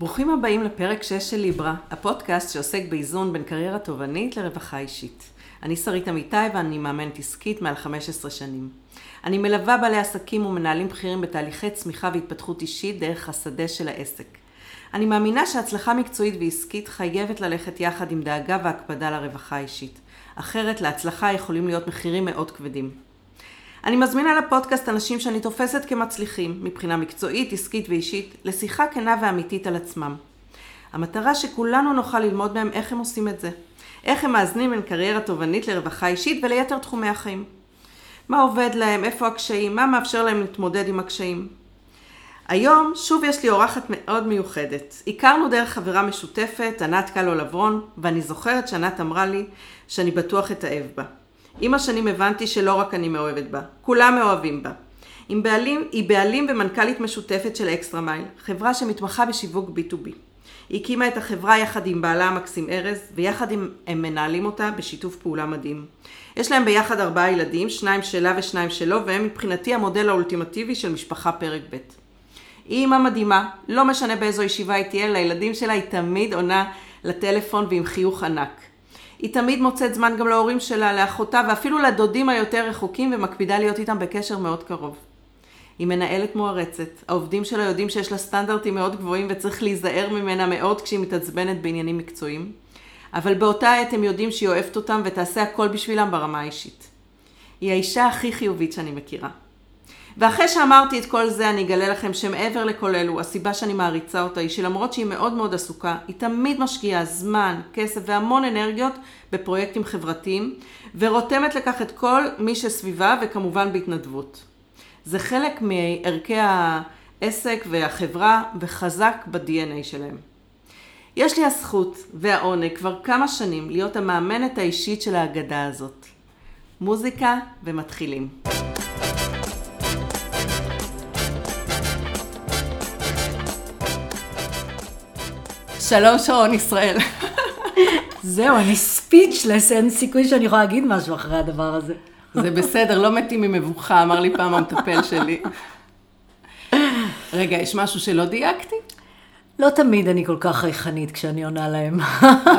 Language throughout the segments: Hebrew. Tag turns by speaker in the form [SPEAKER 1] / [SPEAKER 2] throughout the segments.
[SPEAKER 1] ברוכים הבאים לפרק 6 של ליברה, הפודקאסט שעוסק באיזון בין קריירה תובענית לרווחה אישית. אני שרית אמיתי ואני מאמנת עסקית מעל 15 שנים. אני מלווה בעלי עסקים ומנהלים בכירים בתהליכי צמיחה והתפתחות אישית דרך השדה של העסק. אני מאמינה שהצלחה מקצועית ועסקית חייבת ללכת יחד עם דאגה והקפדה לרווחה האישית. אחרת להצלחה יכולים להיות מחירים מאוד כבדים. אני מזמינה לפודקאסט אנשים שאני תופסת כמצליחים, מבחינה מקצועית, עסקית ואישית, לשיחה כנה ואמיתית על עצמם. המטרה שכולנו נוכל ללמוד מהם איך הם עושים את זה. איך הם מאזנים בין קריירה תובענית לרווחה אישית וליתר תחומי החיים. מה עובד להם, איפה הקשיים, מה מאפשר להם להתמודד עם הקשיים. היום שוב יש לי אורחת מאוד מיוחדת. הכרנו דרך חברה משותפת, ענת קלו לברון, ואני זוכרת שענת אמרה לי שאני בטוח אתאהב בה. עם השנים הבנתי שלא רק אני מאוהבת בה, כולם מאוהבים בה. עם בעלים, היא בעלים ומנכ"לית משותפת של אקסטרה מייל, חברה שמתמחה בשיווק B2B. היא הקימה את החברה יחד עם בעלה המקסים ארז, ויחד עם, הם מנהלים אותה בשיתוף פעולה מדהים. יש להם ביחד ארבעה ילדים, שניים שלה ושניים שלו, והם מבחינתי המודל האולטימטיבי של משפחה פרק ב'. היא אימא מדהימה, לא משנה באיזו ישיבה היא תהיה, לילדים שלה היא תמיד עונה לטלפון ועם חיוך ענק. היא תמיד מוצאת זמן גם להורים שלה, לאחותה ואפילו לדודים היותר רחוקים ומקפידה להיות איתם בקשר מאוד קרוב. היא מנהלת מוערצת, העובדים שלה יודעים שיש לה סטנדרטים מאוד גבוהים וצריך להיזהר ממנה מאוד כשהיא מתעצבנת בעניינים מקצועיים, אבל באותה עת הם יודעים שהיא אוהבת אותם ותעשה הכל בשבילם ברמה האישית. היא האישה הכי חיובית שאני מכירה. ואחרי שאמרתי את כל זה, אני אגלה לכם שמעבר לכל אלו, הסיבה שאני מעריצה אותה היא שלמרות שהיא מאוד מאוד עסוקה, היא תמיד משקיעה זמן, כסף והמון אנרגיות בפרויקטים חברתיים, ורותמת לכך את כל מי שסביבה וכמובן בהתנדבות. זה חלק מערכי העסק והחברה וחזק ב-DNA שלהם. יש לי הזכות והעונג כבר כמה שנים להיות המאמנת האישית של ההגדה הזאת. מוזיקה ומתחילים. שלום שרון ישראל.
[SPEAKER 2] זהו, אני ספיצ'לס, אין סיכוי שאני יכולה להגיד משהו אחרי הדבר הזה.
[SPEAKER 1] זה בסדר, לא מתים ממבוכה, אמר לי פעם המטפל שלי. רגע, יש משהו שלא דייקתי?
[SPEAKER 2] לא תמיד אני כל כך חייכנית כשאני עונה להם.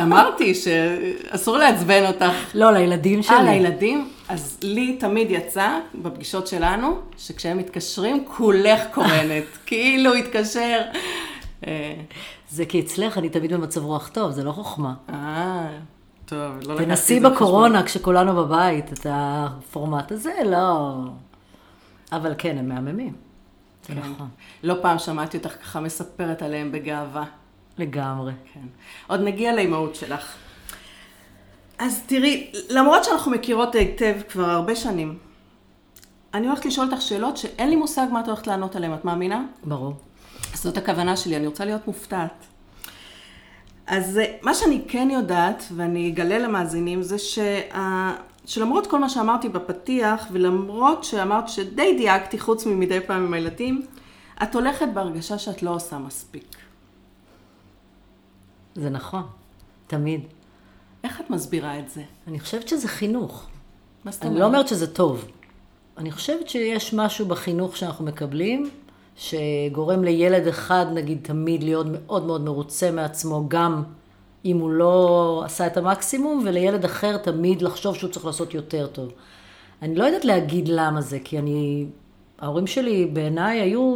[SPEAKER 1] אמרתי שאסור לעצבן אותך.
[SPEAKER 2] לא, לילדים שלי.
[SPEAKER 1] אה, לילדים? אז לי תמיד יצא, בפגישות שלנו, שכשהם מתקשרים, כולך קורנת. כאילו התקשר.
[SPEAKER 2] זה כי אצלך אני תמיד במצב רוח טוב, זה לא חוכמה.
[SPEAKER 1] אה, טוב, לא לקחתי את זה
[SPEAKER 2] תנסי בקורונה, כשכולנו בבית, את הפורמט הזה, לא. אבל כן, הם מהממים.
[SPEAKER 1] זה נכון. לא פעם שמעתי אותך ככה מספרת עליהם בגאווה.
[SPEAKER 2] לגמרי.
[SPEAKER 1] כן. עוד נגיע לאימהות שלך. אז תראי, למרות שאנחנו מכירות היטב כבר הרבה שנים, אני הולכת לשאול אותך שאלות שאין לי מושג מה את הולכת לענות עליהן, את מאמינה?
[SPEAKER 2] ברור.
[SPEAKER 1] זאת הכוונה שלי, אני רוצה להיות מופתעת. אז אה, מה שאני כן יודעת, ואני אגלה למאזינים, זה שה... שלמרות כל מה שאמרתי בפתיח, ולמרות שאמרת שדי דייקתי חוץ ממדי פעם עם הילדים, את הולכת בהרגשה שאת לא עושה מספיק.
[SPEAKER 2] זה נכון, תמיד.
[SPEAKER 1] איך את מסבירה את זה?
[SPEAKER 2] אני חושבת שזה חינוך.
[SPEAKER 1] מה זאת
[SPEAKER 2] אני
[SPEAKER 1] אומרת?
[SPEAKER 2] לא אומרת שזה טוב. אני חושבת שיש משהו בחינוך שאנחנו מקבלים, שגורם לילד אחד, נגיד, תמיד להיות מאוד מאוד מרוצה מעצמו, גם אם הוא לא עשה את המקסימום, ולילד אחר תמיד לחשוב שהוא צריך לעשות יותר טוב. אני לא יודעת להגיד למה זה, כי אני... ההורים שלי בעיניי היו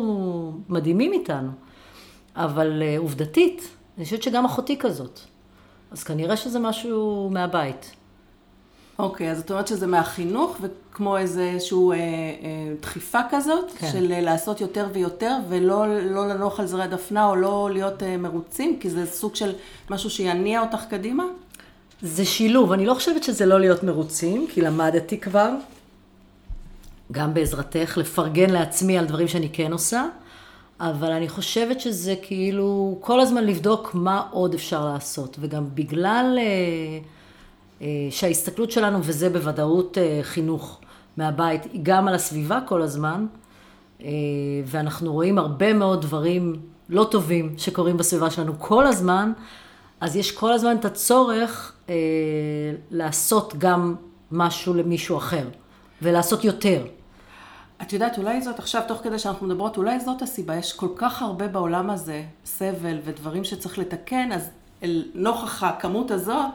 [SPEAKER 2] מדהימים איתנו, אבל uh, עובדתית, אני חושבת שגם אחותי כזאת. אז כנראה שזה משהו מהבית.
[SPEAKER 1] אוקיי, אז את אומרת שזה מהחינוך, וכמו איזושהי אה, אה, דחיפה כזאת,
[SPEAKER 2] כן.
[SPEAKER 1] של אה, לעשות יותר ויותר, ולא לא לנוח על זרי הדפנה, או לא להיות אה, מרוצים, כי זה סוג של משהו שיניע אותך קדימה?
[SPEAKER 2] זה שילוב, אני לא חושבת שזה לא להיות מרוצים, כי למדתי כבר, גם בעזרתך, לפרגן לעצמי על דברים שאני כן עושה, אבל אני חושבת שזה כאילו כל הזמן לבדוק מה עוד אפשר לעשות, וגם בגלל אה, שההסתכלות שלנו, וזה בוודאות אה, חינוך מהבית, היא גם על הסביבה כל הזמן, אה, ואנחנו רואים הרבה מאוד דברים לא טובים שקורים בסביבה שלנו כל הזמן, אז יש כל הזמן את הצורך אה, לעשות גם משהו למישהו אחר, ולעשות יותר.
[SPEAKER 1] את יודעת, אולי זאת עכשיו, תוך כדי שאנחנו מדברות, אולי זאת הסיבה, יש כל כך הרבה בעולם הזה סבל ודברים שצריך לתקן, אז נוכח הכמות הזאת,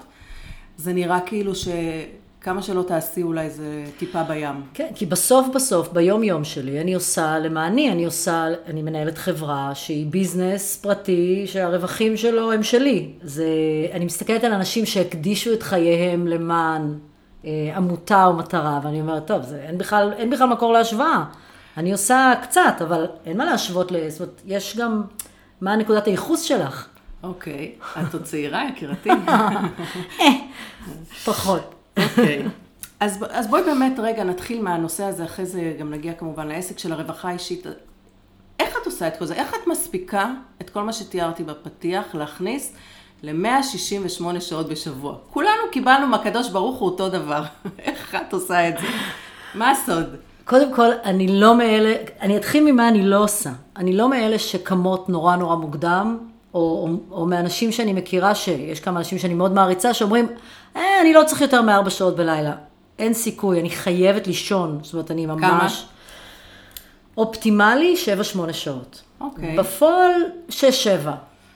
[SPEAKER 1] זה נראה כאילו שכמה שלא תעשי אולי זה טיפה בים.
[SPEAKER 2] כן, כי בסוף בסוף, ביום יום שלי, אני עושה למעני, אני עושה, אני מנהלת חברה שהיא ביזנס פרטי, שהרווחים שלו הם שלי. זה, אני מסתכלת על אנשים שהקדישו את חייהם למען אה, עמותה או מטרה, ואני אומרת, טוב, זה, אין, בכלל, אין בכלל מקור להשוואה. אני עושה קצת, אבל אין מה להשוות. זאת אומרת, יש גם, מה נקודת הייחוס שלך?
[SPEAKER 1] אוקיי, את עוד צעירה, יקירתי.
[SPEAKER 2] פחות.
[SPEAKER 1] אוקיי. אז, אז בואי באמת רגע נתחיל מהנושא הזה, אחרי זה גם נגיע כמובן לעסק של הרווחה האישית. איך את עושה את כל זה? איך את מספיקה את כל מה שתיארתי בפתיח להכניס ל-168 שעות בשבוע? כולנו קיבלנו מהקדוש ברוך הוא אותו דבר. איך את עושה את זה? מה הסוד?
[SPEAKER 2] קודם כל, אני לא מאלה, אני אתחיל ממה אני לא עושה. אני לא מאלה שקמות נורא נורא מוקדם, או, או, או מאנשים שאני מכירה, שיש כמה אנשים שאני מאוד מעריצה, שאומרים, אה, אני לא צריך יותר מארבע שעות בלילה. אין סיכוי, אני חייבת לישון. זאת אומרת, אני ממש...
[SPEAKER 1] כמה?
[SPEAKER 2] אופטימלי, שבע, שמונה שעות.
[SPEAKER 1] אוקיי.
[SPEAKER 2] בפועל, שש, שבע.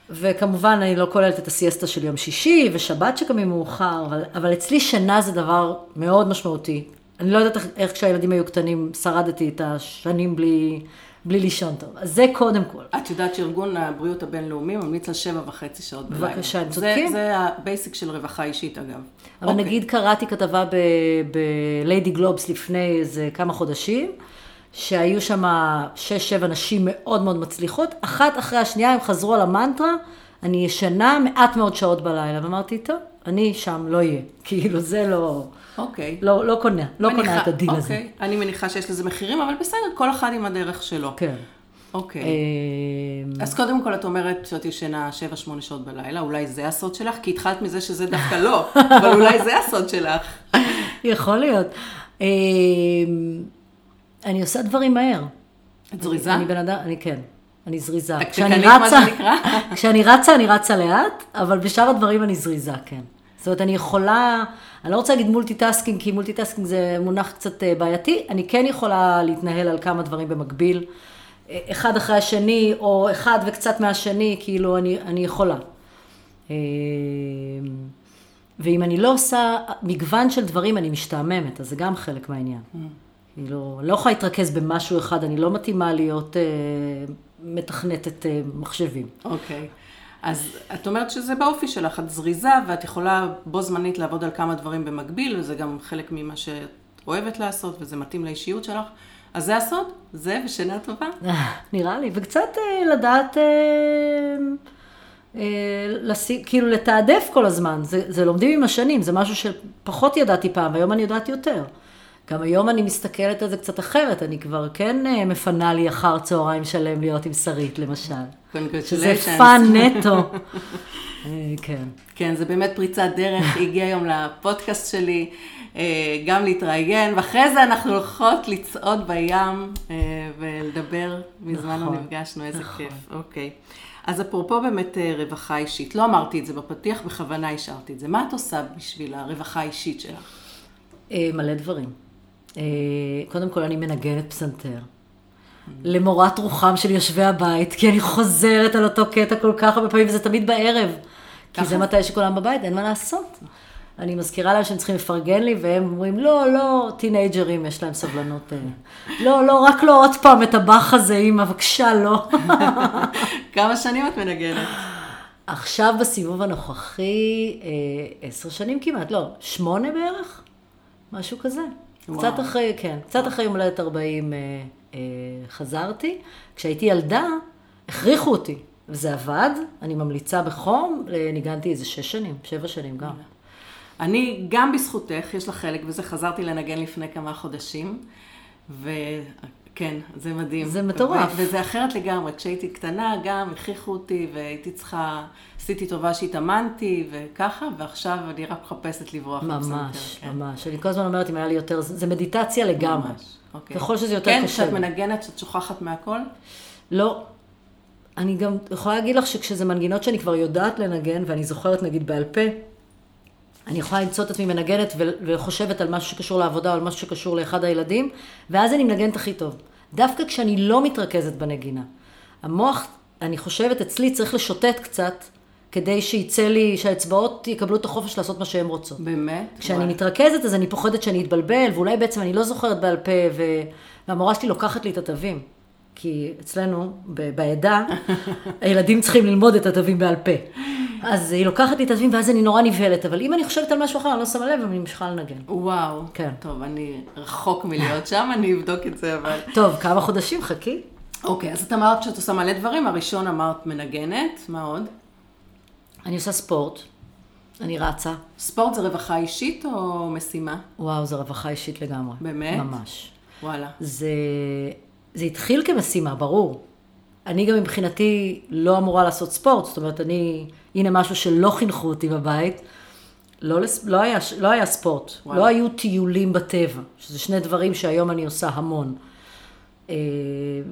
[SPEAKER 2] וכמובן, אני לא כוללת את הסיאסטה של יום שישי, ושבת שקמים מאוחר, אבל, אבל אצלי שינה זה דבר מאוד משמעותי. אני לא יודעת איך, איך כשהילדים היו קטנים שרדתי את השנים בלי, בלי לישון טוב. אז זה קודם כל.
[SPEAKER 1] את יודעת שארגון הבריאות הבינלאומי ממליץ על שבע וחצי שעות בלילה.
[SPEAKER 2] בבקשה, צודקים.
[SPEAKER 1] זה ה basic של רווחה אישית, אגב.
[SPEAKER 2] אבל
[SPEAKER 1] אוקיי.
[SPEAKER 2] נגיד קראתי כתבה ב Lady Globes לפני איזה כמה חודשים, שהיו שם שש-שבע נשים מאוד מאוד מצליחות, אחת אחרי השנייה הם חזרו על המנטרה, אני ישנה מעט מאוד שעות בלילה, ואמרתי, טוב, אני שם לא אהיה. כאילו, זה לא,
[SPEAKER 1] אוקיי.
[SPEAKER 2] לא, לא קונה, לא
[SPEAKER 1] מניחה-
[SPEAKER 2] קונה את הדיל הזה.
[SPEAKER 1] אוקיי. אני מניחה שיש לזה מחירים, אבל בסדר, כל אחד עם הדרך שלו.
[SPEAKER 2] כן.
[SPEAKER 1] אוקיי.
[SPEAKER 2] אה,
[SPEAKER 1] אז קודם כל את אומרת שאת ישנה 7-8 שעות בלילה, אולי זה הסוד שלך? כי התחלת מזה שזה דווקא לא, אבל אולי זה הסוד שלך.
[SPEAKER 2] יכול להיות. אה, אני עושה דברים מהר.
[SPEAKER 1] את זריזה?
[SPEAKER 2] אני בן אדם, אני כן, אני זריזה. כשאני רצה? כשאני רצה, אני רצה לאט, אבל בשאר הדברים אני זריזה, כן. זאת אומרת, אני יכולה, אני לא רוצה להגיד multitasking, כי multitasking זה מונח קצת אה, בעייתי, אני כן יכולה להתנהל על כמה דברים במקביל, אה, אחד אחרי השני, או אחד וקצת מהשני, כאילו, אני, אני יכולה. אה, ואם אני לא עושה מגוון של דברים, אני משתעממת, אז זה גם חלק מהעניין. כאילו, אני לא יכולה להתרכז במשהו אחד, אני לא מתאימה להיות אה, מתכנתת אה, מחשבים.
[SPEAKER 1] אוקיי. אז את אומרת שזה באופי שלך, את זריזה ואת יכולה בו זמנית לעבוד על כמה דברים במקביל, וזה גם חלק ממה שאת אוהבת לעשות, וזה מתאים לאישיות שלך. אז זה הסוד? זה ושינה טובה?
[SPEAKER 2] נראה לי, וקצת אה, לדעת, אה, אה, לשים, כאילו לתעדף כל הזמן, זה, זה לומדים עם השנים, זה משהו שפחות ידעתי פעם, והיום אני יודעת יותר. גם היום אני מסתכלת על זה קצת אחרת, אני כבר כן אה, מפנה לי אחר צהריים שלם להיות עם שרית, למשל. שזה. fun נטו. אה, כן.
[SPEAKER 1] כן, זה באמת פריצת דרך, היא הגיעה היום לפודקאסט שלי, אה, גם להתראיין, ואחרי זה אנחנו הולכות לצעוד בים ולדבר, מזמן לא
[SPEAKER 2] נכון,
[SPEAKER 1] נפגשנו, איזה
[SPEAKER 2] נכון.
[SPEAKER 1] כיף, אוקיי. אז אפרופו באמת רווחה אישית, לא אמרתי את זה בפתיח, בכוונה השארתי את זה. מה את עושה בשביל הרווחה האישית שלך?
[SPEAKER 2] מלא דברים. אה, קודם כל, אני מנגנת פסנתר. למורת רוחם של יושבי הבית, כי אני חוזרת על אותו קטע כל כך הרבה פעמים, וזה תמיד בערב. כי זה מתי שכולם בבית, אין מה לעשות. אני מזכירה להם שהם צריכים לפרגן לי, והם אומרים, לא, לא, טינג'רים, יש להם סבלנות. אה, לא, לא, רק לא עוד פעם את הבאך הזה, אמא, בבקשה, לא.
[SPEAKER 1] כמה שנים את מנגנת?
[SPEAKER 2] עכשיו בסיבוב הנוכחי, אה, עשר שנים כמעט, לא, שמונה בערך? משהו כזה.
[SPEAKER 1] וואו.
[SPEAKER 2] קצת אחרי, כן, קצת אחרי יום הולדת 40 אה, אה, חזרתי. כשהייתי ילדה, הכריחו אותי, וזה עבד. אני ממליצה בחום, אה, ניגנתי איזה שש שנים, שבע שנים גם.
[SPEAKER 1] אני, גם בזכותך, יש לך חלק בזה, חזרתי לנגן לפני כמה חודשים, וכן, זה מדהים.
[SPEAKER 2] זה מטורף.
[SPEAKER 1] ו- וזה אחרת לגמרי. כשהייתי קטנה, גם הכריחו אותי, והייתי צריכה, עשיתי טובה שהתאמנתי, וככה, ועכשיו אני רק מחפשת לברוח.
[SPEAKER 2] ממש,
[SPEAKER 1] כן.
[SPEAKER 2] ממש. אני כל הזמן אומרת, אם היה לי יותר, זה מדיטציה לגמרי.
[SPEAKER 1] ממש, אוקיי.
[SPEAKER 2] ככל שזה יותר
[SPEAKER 1] כן,
[SPEAKER 2] קשה
[SPEAKER 1] כשאת
[SPEAKER 2] לי.
[SPEAKER 1] מנגנת, שאת שוכחת מהכל?
[SPEAKER 2] לא. אני גם יכולה להגיד לך שכשזה מנגינות שאני כבר יודעת לנגן, ואני זוכרת נגיד בעל פה, אני יכולה למצוא את עצמי מנגנת וחושבת על משהו שקשור לעבודה או על משהו שקשור לאחד הילדים, ואז אני מנגנת הכי טוב. דווקא כשאני לא מתרכזת בנגינה. המוח, אני חושבת, אצלי צריך לשוטט קצת, כדי שיצא לי, שהאצבעות יקבלו את החופש לעשות מה שהן רוצות.
[SPEAKER 1] באמת?
[SPEAKER 2] כשאני
[SPEAKER 1] וואי.
[SPEAKER 2] מתרכזת, אז אני פוחדת שאני אתבלבל, ואולי בעצם אני לא זוכרת בעל פה, ו... והמורה שלי לוקחת לי את התווים. כי אצלנו, ב- בעדה, הילדים צריכים ללמוד את התווים בעל פה. אז היא לוקחת לי את התווים, ואז אני נורא נבהלת. אבל אם אני חושבת על משהו אחר, אני לא שמה לב, ואני ממשיכה לנגן.
[SPEAKER 1] וואו.
[SPEAKER 2] כן.
[SPEAKER 1] טוב, אני רחוק מלהיות שם, אני אבדוק את זה, אבל...
[SPEAKER 2] טוב, כמה חודשים, חכי.
[SPEAKER 1] אוקיי, אז את אמרת שאת עושה מלא דברים, הראשון אמרת מנגנת, מה עוד?
[SPEAKER 2] אני עושה ספורט, אני רצה.
[SPEAKER 1] ספורט זה רווחה אישית או משימה?
[SPEAKER 2] וואו, זו רווחה אישית לגמרי.
[SPEAKER 1] באמת?
[SPEAKER 2] ממש.
[SPEAKER 1] וואלה.
[SPEAKER 2] זה, זה התחיל כמשימה, ברור. אני גם מבחינתי לא אמורה לעשות ספורט, זאת אומרת, אני, הנה משהו שלא חינכו אותי בבית, לא, לס- לא, היה, לא היה ספורט,
[SPEAKER 1] וואלה.
[SPEAKER 2] לא היו טיולים בטבע, שזה שני דברים שהיום אני עושה המון. אה,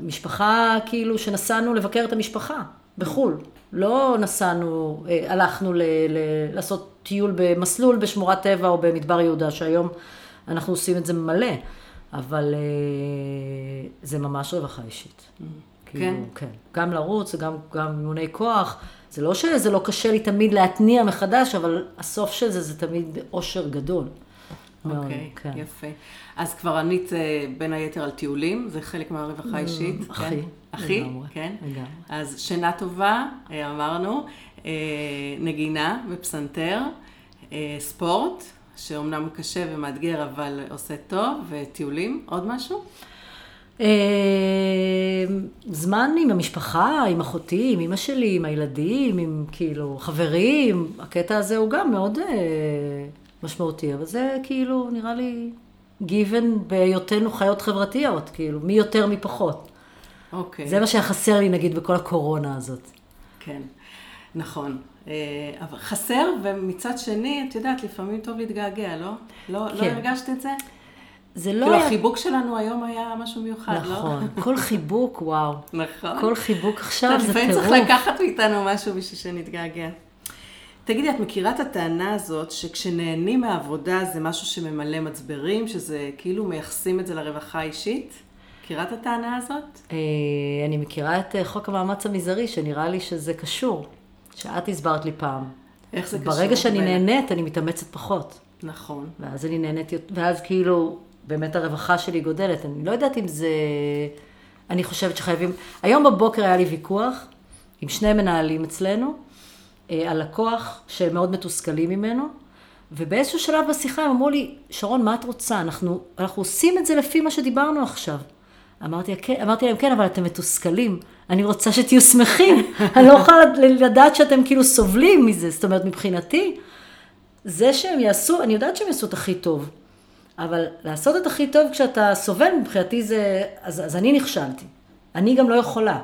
[SPEAKER 2] משפחה, כאילו, שנסענו לבקר את המשפחה בחו"ל. לא נסענו, אה, הלכנו ל, ל, לעשות טיול במסלול בשמורת טבע או במדבר יהודה, שהיום אנחנו עושים את זה מלא, אבל אה, זה ממש רווחה אישית. כאילו,
[SPEAKER 1] כן?
[SPEAKER 2] כן. גם לרוץ, גם, גם אימוני כוח. זה לא שזה לא קשה לי תמיד להתניע מחדש, אבל הסוף של זה זה תמיד אושר גדול.
[SPEAKER 1] אוקיי,
[SPEAKER 2] כן.
[SPEAKER 1] יפה. אז כבר ענית אה, בין היתר על טיולים, זה חלק מהרווחה האישית.
[SPEAKER 2] הכי,
[SPEAKER 1] כן? הכי,
[SPEAKER 2] לגמרי,
[SPEAKER 1] כן.
[SPEAKER 2] לגמרי.
[SPEAKER 1] אז שינה טובה, אה, אמרנו, אה, נגינה ופסנתר, ספורט, שאומנם קשה ומאתגר, אבל עושה טוב, וטיולים, עוד משהו?
[SPEAKER 2] אה, זמן עם המשפחה, עם אחותי, עם אמא שלי, עם הילדים, עם כאילו חברים. הקטע הזה הוא גם מאוד אה, משמעותי, אבל זה כאילו נראה לי given בהיותנו חיות חברתיות, כאילו, מי יותר מי פחות.
[SPEAKER 1] אוקיי.
[SPEAKER 2] זה מה שהיה חסר לי נגיד בכל הקורונה הזאת.
[SPEAKER 1] כן, נכון. אה, אבל חסר, ומצד שני, את יודעת, לפעמים טוב להתגעגע, לא? לא, לא
[SPEAKER 2] כן.
[SPEAKER 1] הרגשת את זה?
[SPEAKER 2] זה לא
[SPEAKER 1] כאילו,
[SPEAKER 2] היה...
[SPEAKER 1] החיבוק שלנו היום היה משהו מיוחד, לא?
[SPEAKER 2] נכון, כל חיבוק, וואו.
[SPEAKER 1] נכון.
[SPEAKER 2] כל חיבוק עכשיו זה
[SPEAKER 1] לפעמים צריך
[SPEAKER 2] טירוף.
[SPEAKER 1] לקחת מאיתנו משהו בשביל שנתגעגע. תגידי, את מכירה את הטענה הזאת שכשנהנים מהעבודה זה משהו שממלא מצברים, שזה כאילו מייחסים את זה לרווחה האישית? מכירה את הטענה הזאת?
[SPEAKER 2] אה, אני מכירה את אה, חוק המאמץ המזערי, שנראה לי שזה קשור, שאת הסברת לי פעם.
[SPEAKER 1] איך זה קשור?
[SPEAKER 2] ברגע שאני נהנית, אני מתאמצת פחות.
[SPEAKER 1] נכון.
[SPEAKER 2] ואז אני נהנית, ואז כאילו, באמת הרווחה שלי גודלת. אני לא יודעת אם זה... אני חושבת שחייבים... היום בבוקר היה לי ויכוח עם שני מנהלים אצלנו, אה, על לקוח שהם מאוד מתוסכלים ממנו, ובאיזשהו שלב בשיחה הם אמרו לי, שרון, מה את רוצה? אנחנו, אנחנו עושים את זה לפי מה שדיברנו עכשיו. אמרתי, "כן." אמרתי להם, כן, אבל אתם מתוסכלים. אני רוצה שתהיו שמחים. אני לא יכולה לדעת שאתם כאילו סובלים מזה. זאת אומרת, מבחינתי, זה שהם יעשו, אני יודעת שהם יעשו את הכי טוב, אבל לעשות את הכי טוב כשאתה סובל, מבחינתי זה, אז, אז אני נכשלתי. אני גם לא יכולה.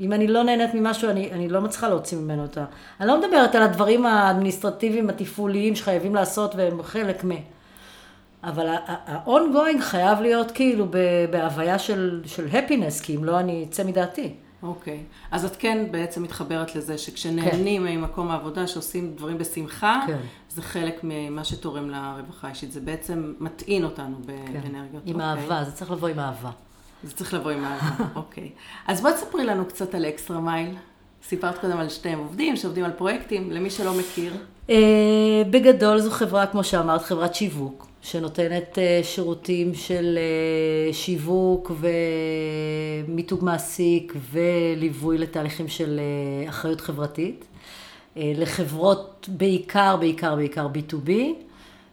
[SPEAKER 2] אם אני לא נהנית ממשהו, אני, אני לא מצליחה להוציא ממנו את ה... אני לא מדברת על הדברים האדמיניסטרטיביים, התפעוליים שחייבים לעשות והם חלק מ... אבל ה-ongoing חייב להיות כאילו בהוויה של, של happiness, כי אם לא אני אצא מדעתי.
[SPEAKER 1] אוקיי. אז את כן בעצם מתחברת לזה שכשנהנים ממקום העבודה, שעושים דברים בשמחה,
[SPEAKER 2] כן.
[SPEAKER 1] זה חלק ממה שתורם לרווחה האישית. זה בעצם מטעין אותנו באנרגיות.
[SPEAKER 2] עם
[SPEAKER 1] אוקיי.
[SPEAKER 2] אהבה, זה צריך לבוא עם אהבה.
[SPEAKER 1] זה צריך לבוא עם אהבה, אוקיי. אז בואי תספרי לנו קצת על אקסטרה מייל. סיפרת קודם על שתי עובדים שעובדים על פרויקטים, למי שלא מכיר.
[SPEAKER 2] אה, בגדול זו חברה, כמו שאמרת, חברת שיווק, שנותנת אה, שירותים של אה, שיווק ומיתוג מעסיק וליווי לתהליכים של אחריות חברתית, לחברות בעיקר, בעיקר, בעיקר B2B,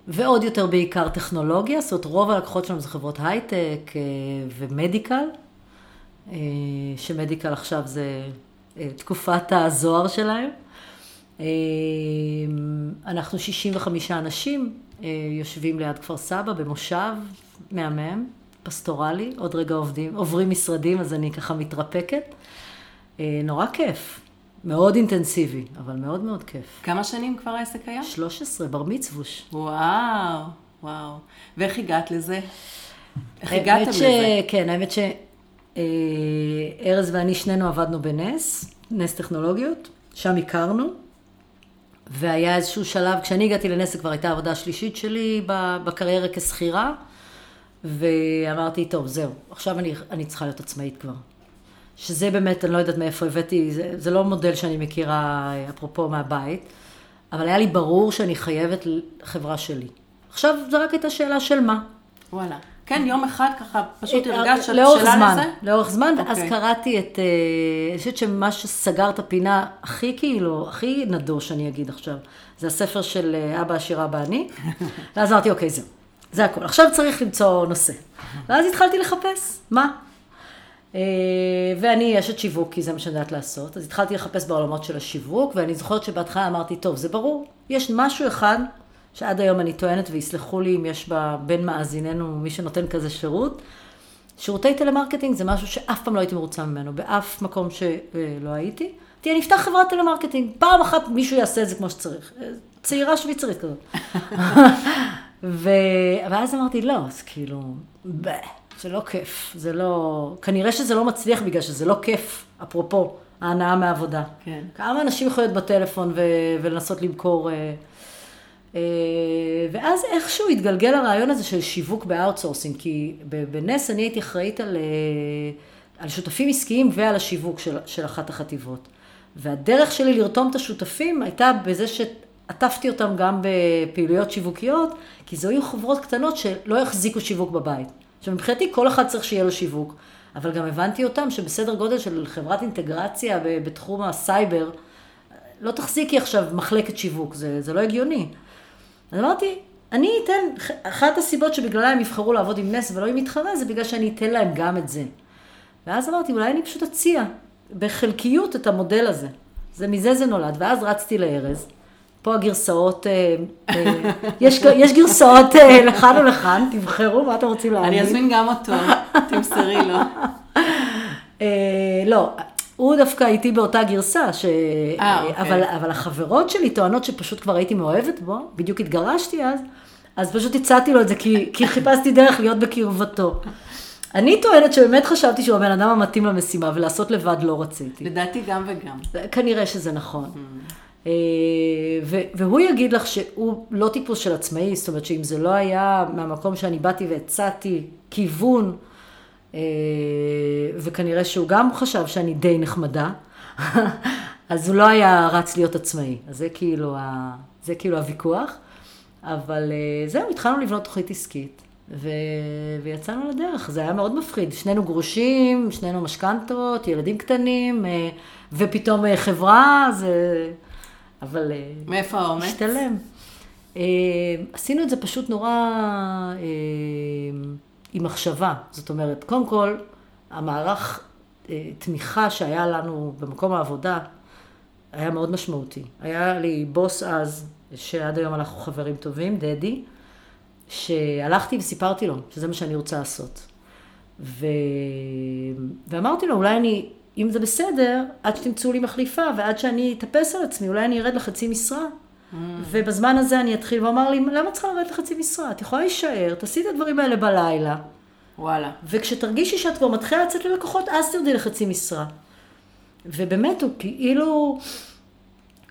[SPEAKER 2] ועוד יותר בעיקר טכנולוגיה, זאת אומרת רוב הלקוחות שלנו זה חברות הייטק אה, ומדיקל, אה, שמדיקל עכשיו זה אה, תקופת הזוהר שלהם. אה, אנחנו 65 אנשים אה, יושבים ליד כפר סבא במושב מהמם, פסטורלי, עוד רגע עובדים, עוברים משרדים אז אני ככה מתרפקת. אה, נורא כיף, מאוד אינטנסיבי, אבל מאוד מאוד כיף.
[SPEAKER 1] כמה שנים כבר העסק היה?
[SPEAKER 2] 13, בר מצווש.
[SPEAKER 1] וואו, וואו. ואיך הגעת לזה? איך הגעתם
[SPEAKER 2] ש...
[SPEAKER 1] לזה?
[SPEAKER 2] כן, האמת שארז ואני שנינו עבדנו בנס, נס טכנולוגיות, שם הכרנו, והיה איזשהו שלב, כשאני הגעתי לנס זה כבר הייתה העבודה השלישית שלי בקריירה כשכירה, ואמרתי, טוב, זהו, עכשיו אני, אני צריכה להיות עצמאית כבר. שזה באמת, אני לא יודעת מאיפה הבאתי, זה, זה לא מודל שאני מכירה, אפרופו מהבית, אבל היה לי ברור שאני חייבת חברה שלי. עכשיו, זו רק הייתה שאלה של מה.
[SPEAKER 1] וואלה. כן, יום אחד ככה פשוט
[SPEAKER 2] אה,
[SPEAKER 1] הרגשת שאת
[SPEAKER 2] לאורך
[SPEAKER 1] בשלה
[SPEAKER 2] זמן,
[SPEAKER 1] לזה?
[SPEAKER 2] לאורך זמן, ואז
[SPEAKER 1] אוקיי.
[SPEAKER 2] קראתי את, אה, אני חושבת שמה שסגר את הפינה הכי כאילו, הכי נדוש, אני אגיד עכשיו, זה הספר של אה, אבא עשיר אבא אני, ואז אמרתי, אוקיי, זהו, זה הכל. עכשיו צריך למצוא נושא. ואז התחלתי לחפש, מה? אה, ואני אשת שיווק, כי זה מה שאני יודעת לעשות, אז התחלתי לחפש בעולמות של השיווק, ואני זוכרת שבהתחלה אמרתי, טוב, זה ברור, יש משהו אחד שעד היום אני טוענת, ויסלחו לי אם יש בה בין מאזיננו מי שנותן כזה שירות, שירותי טלמרקטינג זה משהו שאף פעם לא הייתי מרוצה ממנו, באף מקום שלא הייתי. תהיה, אני אפתח חברת טלמרקטינג, פעם אחת מישהו יעשה את זה כמו שצריך. צעירה שוויצרית כזאת. ו... ואז אמרתי, לא, אז כאילו. זה לא כיף, זה לא... כנראה שזה לא מצליח בגלל שזה לא כיף, אפרופו, ההנאה מעבודה.
[SPEAKER 1] כן.
[SPEAKER 2] כמה אנשים יכולים להיות בטלפון ו... ולנסות למכור... אה, אה, ואז איכשהו התגלגל הרעיון הזה של שיווק ב outsourcing, כי בנס אני הייתי אחראית על, אה, על שותפים עסקיים ועל השיווק של, של אחת החטיבות. והדרך שלי לרתום את השותפים הייתה בזה שעטפתי אותם גם בפעילויות שיווקיות, כי זו היו חברות קטנות שלא החזיקו שיווק בבית. עכשיו מבחינתי כל אחד צריך שיהיה לו שיווק, אבל גם הבנתי אותם שבסדר גודל של חברת אינטגרציה בתחום הסייבר, לא תחזיקי עכשיו מחלקת שיווק, זה, זה לא הגיוני. אז אמרתי, אני אתן, אחת הסיבות שבגללה הם יבחרו לעבוד עם נס ולא עם מתחרה, זה בגלל שאני אתן להם גם את זה. ואז אמרתי, אולי אני פשוט אציע בחלקיות את המודל הזה. זה מזה זה נולד, ואז רצתי לארז. פה הגרסאות, אה, אה, יש, יש גרסאות אה, לכאן ולכאן, תבחרו מה אתם רוצים להגיד.
[SPEAKER 1] אני אזמין גם אותו, תמסרי לו.
[SPEAKER 2] לא, הוא דווקא איתי באותה גרסה, ש...
[SPEAKER 1] אוקיי.
[SPEAKER 2] אבל, אבל החברות שלי טוענות שפשוט כבר הייתי מאוהבת בו, בדיוק התגרשתי אז, אז פשוט הצעתי לו את זה, כי, כי חיפשתי דרך להיות בקרבתו. אני טוענת שבאמת חשבתי שהוא הבן אדם המתאים למשימה, ולעשות לבד לא רציתי.
[SPEAKER 1] לדעתי גם וגם.
[SPEAKER 2] כנראה שזה נכון. ו- והוא יגיד לך שהוא לא טיפוס של עצמאי, זאת אומרת שאם זה לא היה מהמקום שאני באתי והצעתי כיוון, אה, וכנראה שהוא גם חשב שאני די נחמדה, אז הוא לא היה רץ להיות עצמאי. אז זה כאילו, ה- זה כאילו הוויכוח. אבל אה, זהו, התחלנו לבנות תוכנית עסקית, ו... ויצאנו לדרך. זה היה מאוד מפחיד. שנינו גרושים, שנינו משכנתות, ילדים קטנים, אה, ופתאום אה, חברה, זה... אבל... אה,
[SPEAKER 1] מאיפה האומץ?
[SPEAKER 2] השתלם. אה, עשינו את זה פשוט נורא אה, עם מחשבה. זאת אומרת, קודם כל, המערך תמיכה שהיה לנו במקום העבודה היה מאוד משמעותי. היה לי בוס אז, שעד היום אנחנו חברים טובים, דדי, שהלכתי וסיפרתי לו שזה מה שאני רוצה לעשות. ו... ואמרתי לו, אולי אני, אם זה בסדר, עד שתמצאו לי מחליפה ועד שאני אתאפס על עצמי, אולי אני ארד לחצי משרה. ובזמן הזה אני אתחיל, והוא אמר לי, למה צריכה לרדת לחצי משרה? את יכולה להישאר, תעשי את הדברים האלה בלילה,
[SPEAKER 1] וואלה.
[SPEAKER 2] וכשתרגישי שאת כבר מתחילה לצאת ללקוחות, אז תרדי לחצי משרה. ובאמת, הוא כאילו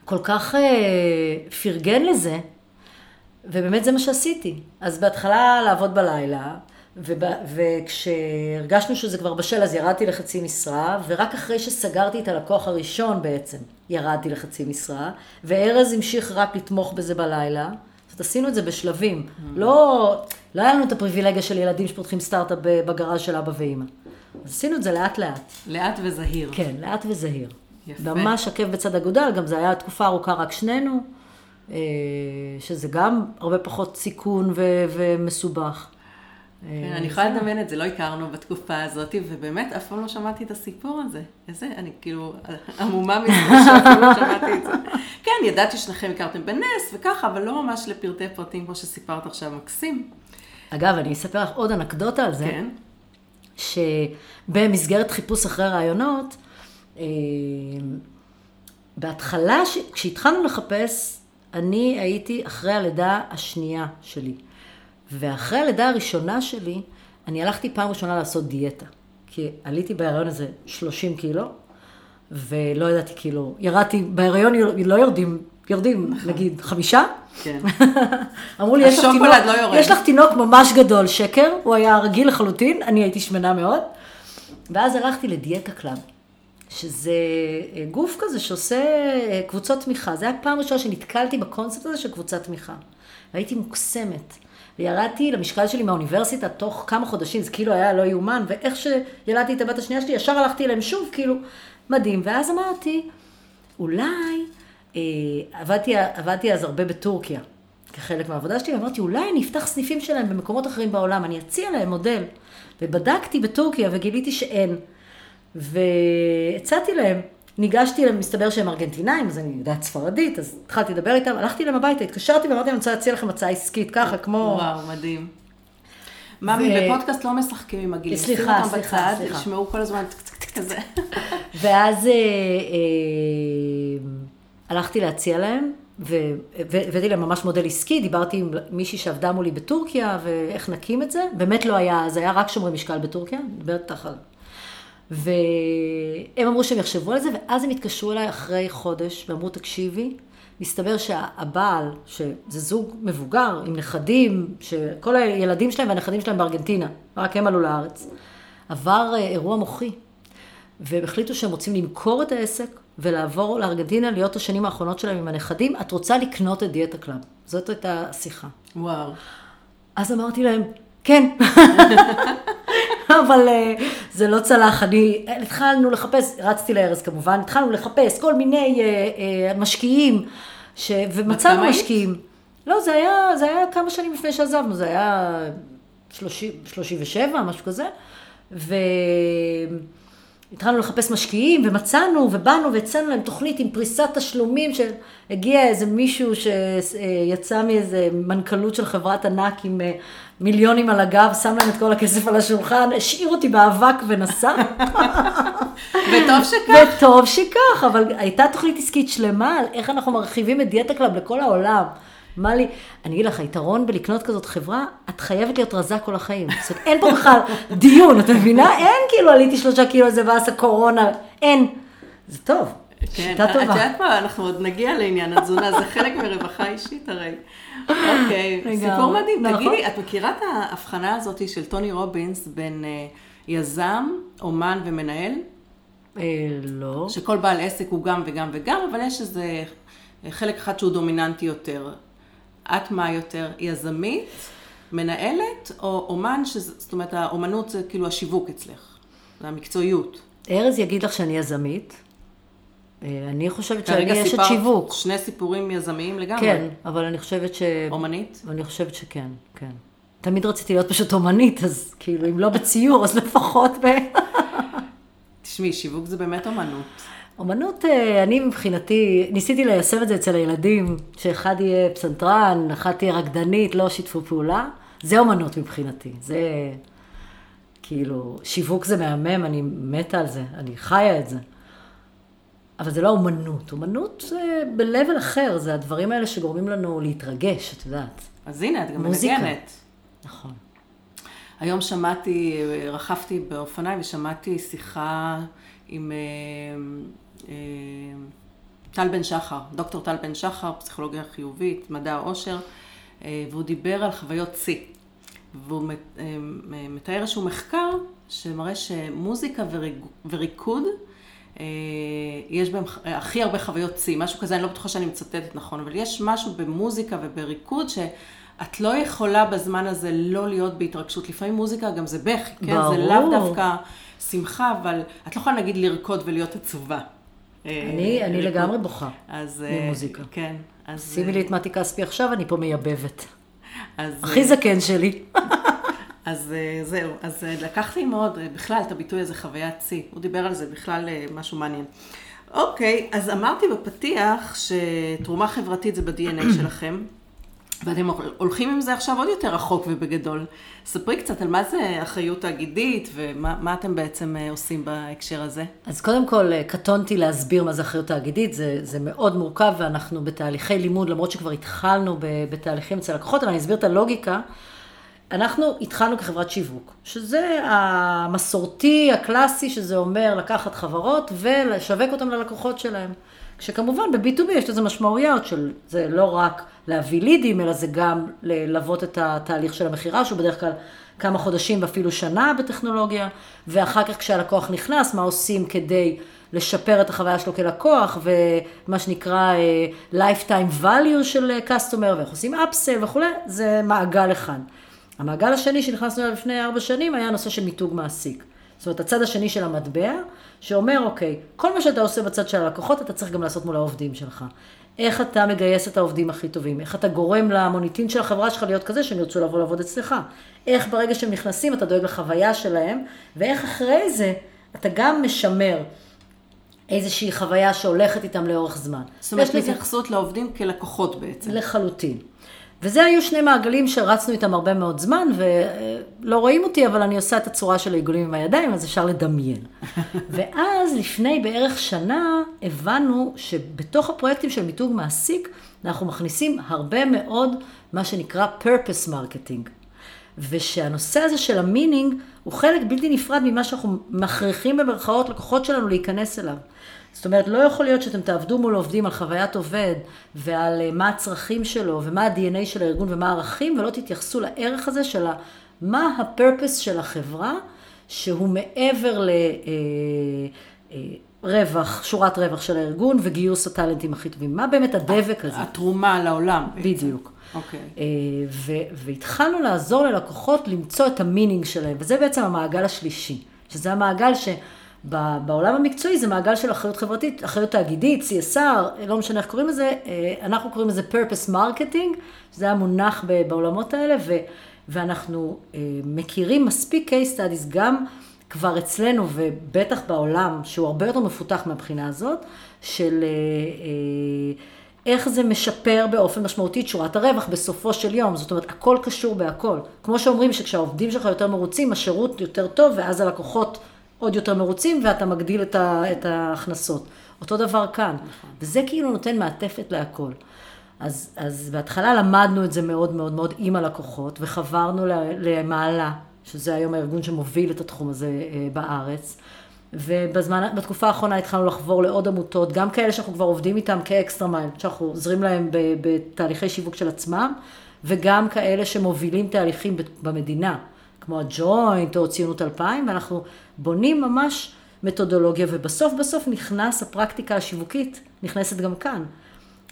[SPEAKER 2] כל כך אה, פרגן לזה, ובאמת זה מה שעשיתי. אז בהתחלה לעבוד בלילה, וכשהרגשנו שזה כבר בשל, אז ירדתי לחצי משרה, ורק אחרי שסגרתי את הלקוח הראשון בעצם, ירדתי לחצי משרה, וארז המשיך רק לתמוך בזה בלילה. זאת עשינו את זה בשלבים. לא, לא היה לנו את הפריבילגיה של ילדים שפותחים סטארט-אפ בגראז' של אבא ואימא. אז עשינו את זה לאט-לאט.
[SPEAKER 1] לאט וזהיר.
[SPEAKER 2] כן, לאט וזהיר.
[SPEAKER 1] יפה.
[SPEAKER 2] ממש עקב בצד אגודל, גם זה היה תקופה ארוכה רק שנינו, אה, שזה גם הרבה פחות סיכון ו- ומסובך.
[SPEAKER 1] כן, אני יכולה לדמיין את זה, לא הכרנו בתקופה הזאת, ובאמת אף פעם לא שמעתי את הסיפור הזה. איזה, אני כאילו עמומה מזה שאפילו לא שמעתי את זה. כן, ידעתי ששניכם הכרתם בנס וככה, אבל לא ממש לפרטי פרטים כמו שסיפרת עכשיו, מקסים.
[SPEAKER 2] אגב, אני אספר לך עוד אנקדוטה על זה,
[SPEAKER 1] כן.
[SPEAKER 2] שבמסגרת חיפוש אחרי רעיונות, אה, בהתחלה, כשהתחלנו לחפש, אני הייתי אחרי הלידה השנייה שלי. ואחרי הלידה הראשונה שלי, אני הלכתי פעם ראשונה לעשות דיאטה. כי עליתי בהיריון איזה 30 קילו, ולא ידעתי כאילו, ירדתי, בהיריון לא יורדים יורדים, נגיד, חמישה.
[SPEAKER 1] כן.
[SPEAKER 2] אמרו לי, יש לך, תינוק,
[SPEAKER 1] לא יורד."
[SPEAKER 2] יש לך תינוק ממש גדול, שקר, הוא היה רגיל לחלוטין, אני הייתי שמנה מאוד. ואז הלכתי לדיאטה קלאב, שזה אה, גוף כזה שעושה אה, קבוצות תמיכה. זו הייתה פעם ראשונה שנתקלתי בקונספט הזה של קבוצת תמיכה. והייתי מוקסמת. וירדתי למשקל שלי מהאוניברסיטה תוך כמה חודשים, זה כאילו היה לא יאומן, ואיך שילדתי את הבת השנייה שלי, ישר הלכתי אליהם שוב, כאילו, מדהים. ואז אמרתי, אולי, אה, עבדתי, עבדתי אז הרבה בטורקיה, כחלק מהעבודה שלי, ואמרתי, אולי אני אפתח סניפים שלהם במקומות אחרים בעולם, אני אציע להם מודל. ובדקתי בטורקיה וגיליתי שאין. והצעתי להם, ניגשתי מסתבר שהם ארגנטינאים, אז אני יודעת ספרדית, אז התחלתי לדבר איתם, הלכתי אליהם הביתה, התקשרתי ואמרתי, אני רוצה להציע לכם הצעה עסקית, ככה, כמו...
[SPEAKER 1] וואו, מדהים. ממי, בפודקאסט לא משחקים עם הגילים.
[SPEAKER 2] סליחה, סליחה, סליחה.
[SPEAKER 1] ישמעו כל הזמן כזה.
[SPEAKER 2] ואז אה, אה, הלכתי להציע להם, והבאתי להם ממש מודל עסקי, דיברתי עם מישהי שעבדה מולי בטורקיה, ואיך נקים את זה. באמת לא היה, זה היה רק שומרי משקל בטורקיה, מדברת איתך על... והם אמרו שהם יחשבו על זה, ואז הם התקשרו אליי אחרי חודש, ואמרו, תקשיבי, מסתבר שהבעל, שזה זוג מבוגר, עם נכדים, שכל הילדים שלהם והנכדים שלהם בארגנטינה, רק הם עלו לארץ, עבר אה, אירוע מוחי. והם החליטו שהם רוצים למכור את העסק ולעבור לארגנטינה, להיות השנים האחרונות שלהם עם הנכדים. את רוצה לקנות את דיאטה קלאב. זאת הייתה השיחה.
[SPEAKER 1] וואו.
[SPEAKER 2] אז אמרתי להם, כן. אבל אה, זה לא צלח, אני, התחלנו לחפש, רצתי לארז כמובן, התחלנו לחפש כל מיני אה, אה, משקיעים, ש... ומצאנו? משקיעים. לא, זה היה, זה היה כמה שנים לפני שעזבנו, זה היה 30, 37, משהו כזה. והתחלנו לחפש משקיעים, ומצאנו, ובאנו, והצענו להם תוכנית עם פריסת תשלומים, שהגיע איזה מישהו שיצא מאיזה מנכ"לות של חברת ענק עם מיליונים על הגב, שם להם את כל הכסף על השולחן, השאיר אותי באבק ונסע.
[SPEAKER 1] וטוב שכך.
[SPEAKER 2] וטוב שכך, אבל הייתה תוכנית עסקית שלמה על איך אנחנו מרחיבים את דיאטה קלאב לכל העולם. מה לי, אני אגיד לך, היתרון בלקנות כזאת חברה, את חייבת להיות רזה כל החיים. זאת אומרת, אין פה בכלל דיון, את מבינה? אין כאילו עליתי שלושה קילו איזה ואז הקורונה, אין. זה טוב,
[SPEAKER 1] כן,
[SPEAKER 2] שיטה
[SPEAKER 1] את
[SPEAKER 2] טובה.
[SPEAKER 1] יודעת מה, אנחנו עוד נגיע לעניין התזונה, זה חלק מרווחה אישית הרי. אוקיי,
[SPEAKER 2] לגמרי.
[SPEAKER 1] סיפור מדהים.
[SPEAKER 2] נכון.
[SPEAKER 1] תגידי, את מכירה את ההבחנה הזאת של טוני רובינס בין אה, יזם, אומן ומנהל?
[SPEAKER 2] אה, לא.
[SPEAKER 1] שכל בעל עסק הוא גם וגם וגם, אבל יש איזה חלק אחד שהוא דומיננטי יותר. את מה יותר, יזמית, מנהלת, או אומן, שזה, זאת אומרת, האומנות זה כאילו השיווק אצלך, זה המקצועיות.
[SPEAKER 2] ארז יגיד לך שאני יזמית. אה, אני חושבת שאני אשת שיווק.
[SPEAKER 1] שני סיפורים יזמיים לגמרי.
[SPEAKER 2] כן, אבל אני חושבת ש...
[SPEAKER 1] אומנית?
[SPEAKER 2] אני חושבת שכן, כן. תמיד רציתי להיות פשוט אומנית, אז כאילו, אם לא בציור, אז לפחות ב...
[SPEAKER 1] תשמעי, שיווק זה באמת אומנות.
[SPEAKER 2] אומנות, אה, אני מבחינתי, ניסיתי ליישם את זה אצל הילדים, שאחד יהיה פסנתרן, אחת תהיה רקדנית, לא שיתפו פעולה. זה אומנות מבחינתי. זה כאילו, שיווק זה מהמם, אני מתה על זה, אני חיה את זה. אבל זה לא אומנות. אומנות זה ב-level אחר, זה הדברים האלה שגורמים לנו להתרגש, את יודעת.
[SPEAKER 1] אז הנה, את גם
[SPEAKER 2] מוזיקה.
[SPEAKER 1] מנגנת.
[SPEAKER 2] נכון.
[SPEAKER 1] היום שמעתי, רכבתי באופניים ושמעתי שיחה עם אה, אה, טל בן שחר, דוקטור טל בן שחר, פסיכולוגיה חיובית, מדע העושר, אה, והוא דיבר על חוויות שיא. והוא מת- אה, מתאר איזשהו מחקר שמראה שמוזיקה וריג- וריקוד, אה, יש בהם ח- הכי הרבה חוויות שיא, משהו כזה, אני לא בטוחה שאני מצטטת נכון, אבל יש משהו במוזיקה ובריקוד שאת לא יכולה בזמן הזה לא להיות בהתרגשות. לפעמים מוזיקה גם זה בכי, כן?
[SPEAKER 2] ברור.
[SPEAKER 1] זה לאו דווקא שמחה, אבל את לא יכולה נגיד לרקוד ולהיות עצובה. אה,
[SPEAKER 2] אני, אני. לגמרי בוכה.
[SPEAKER 1] אז... אה,
[SPEAKER 2] ממוזיקה.
[SPEAKER 1] כן. אז...
[SPEAKER 2] שימי לי את מתי כספי עכשיו, אני פה מייבבת.
[SPEAKER 1] אז,
[SPEAKER 2] הכי זקן שלי.
[SPEAKER 1] אז אה, זהו, אז אה, לקחתי מאוד, אה, בכלל, את הביטוי הזה, חוויית שיא. הוא דיבר על זה בכלל משהו מעניין. אוקיי, אז אמרתי בפתיח שתרומה חברתית זה ב-DNA שלכם, ואתם הולכים עם זה עכשיו עוד יותר רחוק ובגדול. ספרי קצת על מה זה אחריות תאגידית, ומה מה אתם בעצם עושים בהקשר הזה.
[SPEAKER 2] אז קודם כל, קטונתי להסביר מה זה אחריות תאגידית, זה, זה מאוד מורכב, ואנחנו בתהליכי לימוד, למרות שכבר התחלנו בתהליכים אצל לקוחות, אבל אני אסביר את הלוגיקה. אנחנו התחלנו כחברת שיווק, שזה המסורתי, הקלאסי, שזה אומר לקחת חברות ולשווק אותן ללקוחות שלהם. כשכמובן ב-B2B יש לזה משמעויות של, זה לא רק להביא לידים, אלא זה גם ללוות את התהליך של המכירה, שהוא בדרך כלל כמה חודשים ואפילו שנה בטכנולוגיה, ואחר כך כשהלקוח נכנס, מה עושים כדי לשפר את החוויה שלו כלקוח, ומה שנקרא uh, lifetime value של customer, ואיך עושים upsell וכולי, זה מעגל אחד. המעגל השני שנכנסנו אליו לפני ארבע שנים היה הנושא של מיתוג מעסיק. זאת אומרת, הצד השני של המטבע, שאומר, אוקיי, כל מה שאתה עושה בצד של הלקוחות, אתה צריך גם לעשות מול העובדים שלך. איך אתה מגייס את העובדים הכי טובים, איך אתה גורם למוניטין של החברה שלך להיות כזה שהם ירצו לבוא לעבוד אצלך. איך ברגע שהם נכנסים אתה דואג לחוויה שלהם, ואיך אחרי זה אתה גם משמר איזושהי חוויה שהולכת איתם לאורך זמן.
[SPEAKER 1] זאת אומרת, התייחסות לעובדים כלקוחות בעצם.
[SPEAKER 2] לחלוטין. וזה היו שני מעגלים שרצנו איתם הרבה מאוד זמן, ולא רואים אותי, אבל אני עושה את הצורה של העיגולים עם הידיים, אז אפשר לדמיין. ואז, לפני בערך שנה, הבנו שבתוך הפרויקטים של מיתוג מעסיק, אנחנו מכניסים הרבה מאוד מה שנקרא purpose marketing. ושהנושא הזה של המינינג הוא חלק בלתי נפרד ממה שאנחנו מכריחים במרכאות לקוחות שלנו להיכנס אליו. זאת אומרת, לא יכול להיות שאתם תעבדו מול עובדים על חוויית עובד ועל אה, מה הצרכים שלו ומה ה-DNA של הארגון ומה הערכים, ולא תתייחסו לערך הזה של מה הפרפס של החברה, שהוא מעבר לרווח, אה, אה, שורת רווח של הארגון וגיוס הטאלנטים הכי טובים. מה באמת הדבק הזה?
[SPEAKER 1] התרומה לעולם.
[SPEAKER 2] בדיוק.
[SPEAKER 1] אוקיי.
[SPEAKER 2] Okay. והתחלנו לעזור ללקוחות למצוא את המינינג שלהם, וזה בעצם המעגל השלישי, שזה המעגל ש... בעולם המקצועי זה מעגל של אחריות חברתית, אחריות תאגידית, CSR, לא משנה איך קוראים לזה, אה, אנחנו קוראים לזה purpose marketing, שזה המונח בעולמות האלה, ו, ואנחנו אה, מכירים מספיק case studies גם כבר אצלנו ובטח בעולם, שהוא הרבה יותר מפותח מהבחינה הזאת, של אה, איך זה משפר באופן משמעותי את שורת הרווח בסופו של יום. זאת אומרת, הכל קשור בהכל. כמו שאומרים שכשהעובדים שלך יותר מרוצים, השירות יותר טוב, ואז הלקוחות... עוד יותר מרוצים ואתה מגדיל את, ה, את ההכנסות. אותו דבר כאן. נכון. וזה כאילו נותן מעטפת להכל. אז, אז בהתחלה למדנו את זה מאוד מאוד מאוד עם הלקוחות, וחברנו למעלה, שזה היום הארגון שמוביל את התחום הזה אה, בארץ. ובזמן, בתקופה האחרונה התחלנו לחבור לעוד עמותות, גם כאלה שאנחנו כבר עובדים איתם כאקסטרה מייל, שאנחנו עוזרים להם בתהליכי שיווק של עצמם, וגם כאלה שמובילים תהליכים במדינה. כמו הג'וינט או ציונות 2000, ואנחנו בונים ממש מתודולוגיה, ובסוף בסוף נכנס הפרקטיקה השיווקית, נכנסת גם כאן.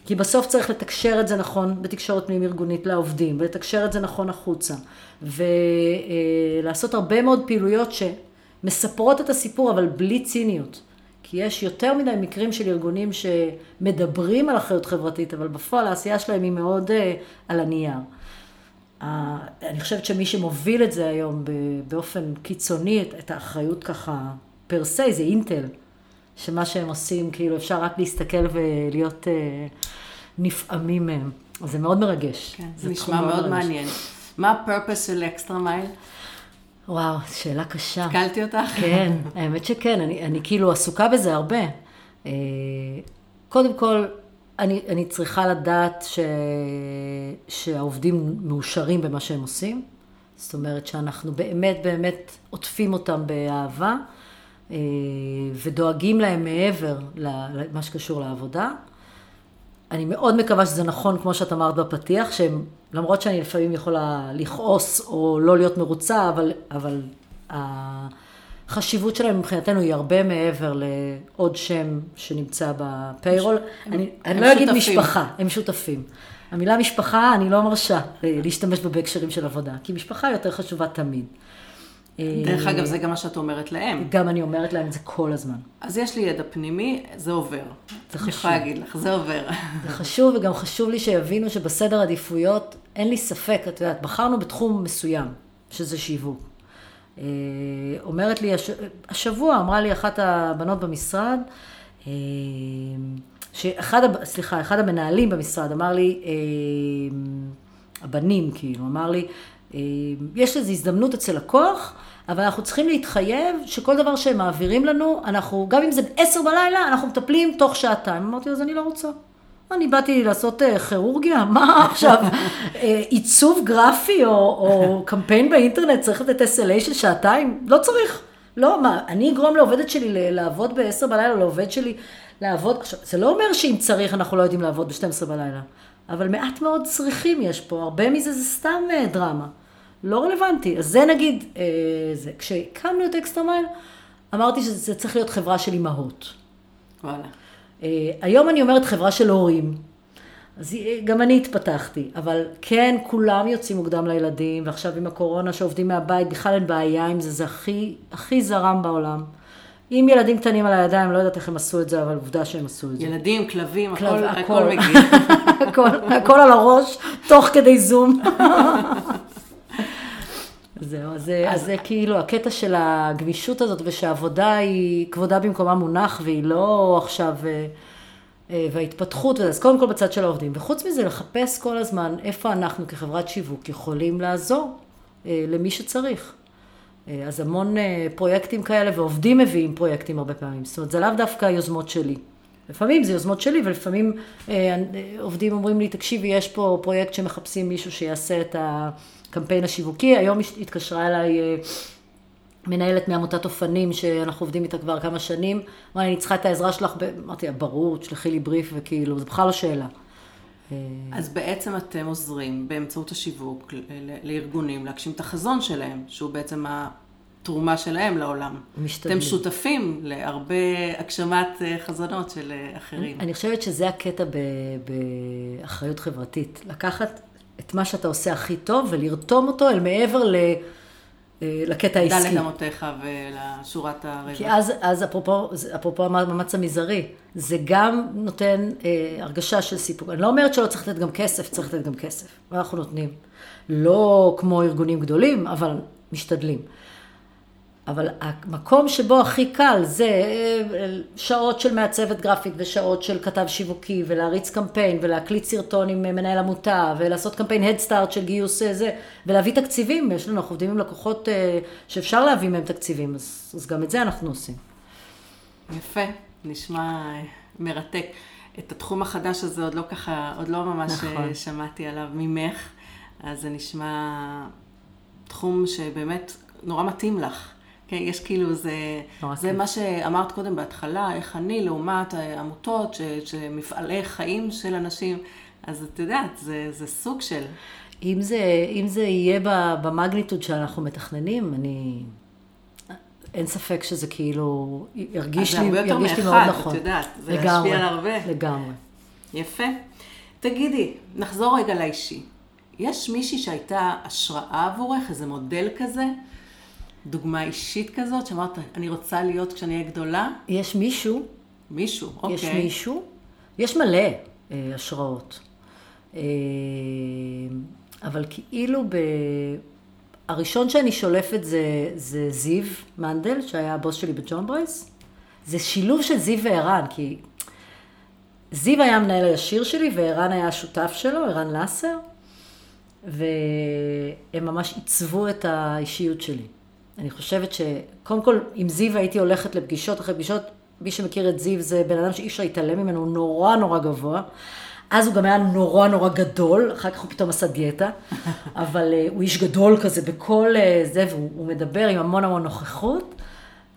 [SPEAKER 2] כי בסוף צריך לתקשר את זה נכון בתקשורת פנים ארגונית לעובדים, ולתקשר את זה נכון החוצה, ולעשות הרבה מאוד פעילויות שמספרות את הסיפור, אבל בלי ציניות. כי יש יותר מדי מקרים של ארגונים שמדברים על אחריות חברתית, אבל בפועל העשייה שלהם היא מאוד uh, על הנייר. אני חושבת שמי שמוביל את זה היום באופן קיצוני, את האחריות ככה פר סי, זה אינטל. שמה שהם עושים, כאילו אפשר רק להסתכל ולהיות אה, נפעמים מהם. אז זה מאוד מרגש.
[SPEAKER 1] כן, זה, נשמע מאוד, מאוד מעניין. מה הפרפס של אקסטרה מייל?
[SPEAKER 2] וואו, שאלה קשה.
[SPEAKER 1] השכלתי אותך?
[SPEAKER 2] כן, האמת שכן, אני, אני כאילו עסוקה בזה הרבה. אה, קודם כל, אני, אני צריכה לדעת ש, שהעובדים מאושרים במה שהם עושים. זאת אומרת שאנחנו באמת באמת עוטפים אותם באהבה אה, ודואגים להם מעבר למה שקשור לעבודה. אני מאוד מקווה שזה נכון, כמו שאת אמרת בפתיח, שהם, למרות שאני לפעמים יכולה לכעוס או לא להיות מרוצה, אבל, אבל החשיבות שלהם מבחינתנו היא הרבה מעבר לעוד שם שנמצא בפיירול. אני, אני לא אגיד משפחה, הם שותפים. המילה משפחה, אני לא מרשה אה, להשתמש בה בהקשרים של עבודה, כי משפחה יותר חשובה תמיד.
[SPEAKER 1] דרך אגב, זה גם מה שאת אומרת להם.
[SPEAKER 2] גם אני אומרת להם את זה כל הזמן.
[SPEAKER 1] אז יש לי ידע פנימי, זה עובר. זה חשוב. אני יכולה להגיד לך, זה עובר.
[SPEAKER 2] זה חשוב, וגם חשוב לי שיבינו שבסדר עדיפויות, אין לי ספק, את יודעת, בחרנו בתחום מסוים, שזה שיווק. אה, אומרת לי, השבוע אמרה לי אחת הבנות במשרד, אה, שאחד, סליחה, אחד המנהלים במשרד אמר לי, אה, הבנים כאילו, אמר לי, יש לזה הזדמנות אצל לקוח, אבל אנחנו צריכים להתחייב שכל דבר שהם מעבירים לנו, אנחנו, גם אם זה עשר בלילה, אנחנו מטפלים תוך שעתיים. אמרתי, אז אני לא רוצה. אני באתי לעשות אה, כירורגיה? מה עכשיו? אה, עיצוב גרפי או, או קמפיין באינטרנט צריך לתת SLA של שעתיים? לא צריך. לא, מה, אני אגרום לעובדת שלי לעבוד ב-10 בלילה, לעובד שלי לעבוד, עכשיו, זה לא אומר שאם צריך אנחנו לא יודעים לעבוד ב-12 בלילה, אבל מעט מאוד צריכים יש פה, הרבה מזה זה סתם אה, דרמה, לא רלוונטי. אז זה נגיד, אה, זה. כשהקמנו את אקסטרה מייל, אמרתי שזה צריך להיות חברה של אימהות.
[SPEAKER 1] וואלה.
[SPEAKER 2] אה, היום אני אומרת חברה של הורים. אז גם אני התפתחתי, אבל כן, כולם יוצאים מוקדם לילדים, ועכשיו עם הקורונה שעובדים מהבית, בכלל אין בעיה עם זה, זה הכי, הכי זרם בעולם. עם ילדים קטנים על הידיים, לא יודעת איך הם עשו את זה, אבל עובדה שהם עשו את זה.
[SPEAKER 1] ילדים, כלבים,
[SPEAKER 2] כלב,
[SPEAKER 1] הכל,
[SPEAKER 2] הכל.
[SPEAKER 1] הכל מגיע.
[SPEAKER 2] הכל, הכל על הראש, תוך כדי זום. זהו, אז, אז זה כאילו הקטע של הגמישות הזאת, ושהעבודה היא, כבודה במקומה מונח, והיא לא עכשיו, אה, אה, וההתפתחות, אז קודם כל בצד של העובדים. וחוץ מזה, לחפש כל הזמן איפה אנחנו כחברת שיווק יכולים לעזור אה, למי שצריך. אז המון פרויקטים כאלה, ועובדים מביאים פרויקטים הרבה פעמים. זאת אומרת, זה לאו דווקא יוזמות שלי. לפעמים זה יוזמות שלי, ולפעמים אה, עובדים אומרים לי, תקשיבי, יש פה פרויקט שמחפשים מישהו שיעשה את הקמפיין השיווקי. היום התקשרה אליי אה, מנהלת מעמותת אופנים, שאנחנו עובדים איתה כבר כמה שנים. אמרה לי, אני צריכה את העזרה שלך, ב-" אמרתי לה, ברור, תשלחי לי בריף, וכאילו, זה בכלל לא שאלה. אה,
[SPEAKER 1] אז בעצם אתם עוזרים באמצעות השיווק לארגונים להגשים את החזון שלהם, שהוא בעצם התרומה שלהם לעולם.
[SPEAKER 2] משתדלים.
[SPEAKER 1] אתם שותפים להרבה הגשמת אה, חזונות של אחרים.
[SPEAKER 2] אני חושבת שזה הקטע באחריות חברתית. לקחת את מה שאתה עושה הכי טוב ולרתום אותו אל מעבר ל... אה, לקטע העסקי.
[SPEAKER 1] דלת אמותיך ולשורת הרווח.
[SPEAKER 2] כי אז, אז אפרופו, אפרופו המאמץ המזערי, זה גם נותן אה, הרגשה של סיפוק. אני לא אומרת שלא צריך לתת גם כסף, צריך לתת גם כסף. ואנחנו נותנים. לא כמו ארגונים גדולים, אבל משתדלים. אבל המקום שבו הכי קל זה אה, שעות של מעצבת גרפית ושעות של כתב שיווקי ולהריץ קמפיין ולהקליט סרטון עם מנהל עמותה ולעשות קמפיין הדסטארט של גיוס אה, זה ולהביא תקציבים, יש לנו, אנחנו עובדים עם לקוחות אה, שאפשר להביא מהם תקציבים, אז, אז גם את זה אנחנו עושים.
[SPEAKER 1] יפה, נשמע אה, מרתק. את התחום החדש הזה עוד לא ככה, עוד לא ממש.
[SPEAKER 2] נכון.
[SPEAKER 1] שמעתי עליו ממך, אז זה נשמע תחום שבאמת נורא מתאים לך. כן, יש כאילו, זה, זה. מה שאמרת קודם בהתחלה, איך אני לעומת עמותות, ש- שמפעלי חיים של אנשים, אז את יודעת, זה, זה סוג של...
[SPEAKER 2] אם זה, אם זה יהיה במגניטוד שאנחנו מתכננים, אני... אין ספק שזה כאילו ירגיש
[SPEAKER 1] אז זה
[SPEAKER 2] לי,
[SPEAKER 1] הרבה יותר
[SPEAKER 2] ירגיש לי
[SPEAKER 1] מאחד,
[SPEAKER 2] מאוד
[SPEAKER 1] את
[SPEAKER 2] נכון.
[SPEAKER 1] יודעת, זה
[SPEAKER 2] לגמרי,
[SPEAKER 1] להשפיע על הרבה.
[SPEAKER 2] לגמרי.
[SPEAKER 1] יפה. תגידי, נחזור רגע לאישי. יש מישהי שהייתה השראה עבורך, איזה מודל כזה? דוגמה אישית כזאת, שאמרת, אני רוצה להיות כשאני אהיה גדולה?
[SPEAKER 2] יש מישהו
[SPEAKER 1] מישהו, אוקיי.
[SPEAKER 2] יש מישהו, יש מלא אה, השראות. אה, אבל כאילו ב... הראשון שאני שולפת זה, זה זיו מנדל, שהיה הבוס שלי בג'ון ברייס. זה שילוב של זיו וערן, כי זיו היה המנהל הישיר שלי וערן היה השותף שלו, ערן לסר, והם ממש עיצבו את האישיות שלי. אני חושבת שקודם כל, עם זיו הייתי הולכת לפגישות אחרי פגישות, מי שמכיר את זיו זה בן אדם שאי אפשר להתעלם ממנו, הוא נורא נורא גבוה. אז הוא גם היה נורא נורא גדול, אחר כך הוא פתאום עשה דיאטה, אבל uh, הוא איש גדול כזה בכל uh, זה, והוא הוא מדבר עם המון המון נוכחות.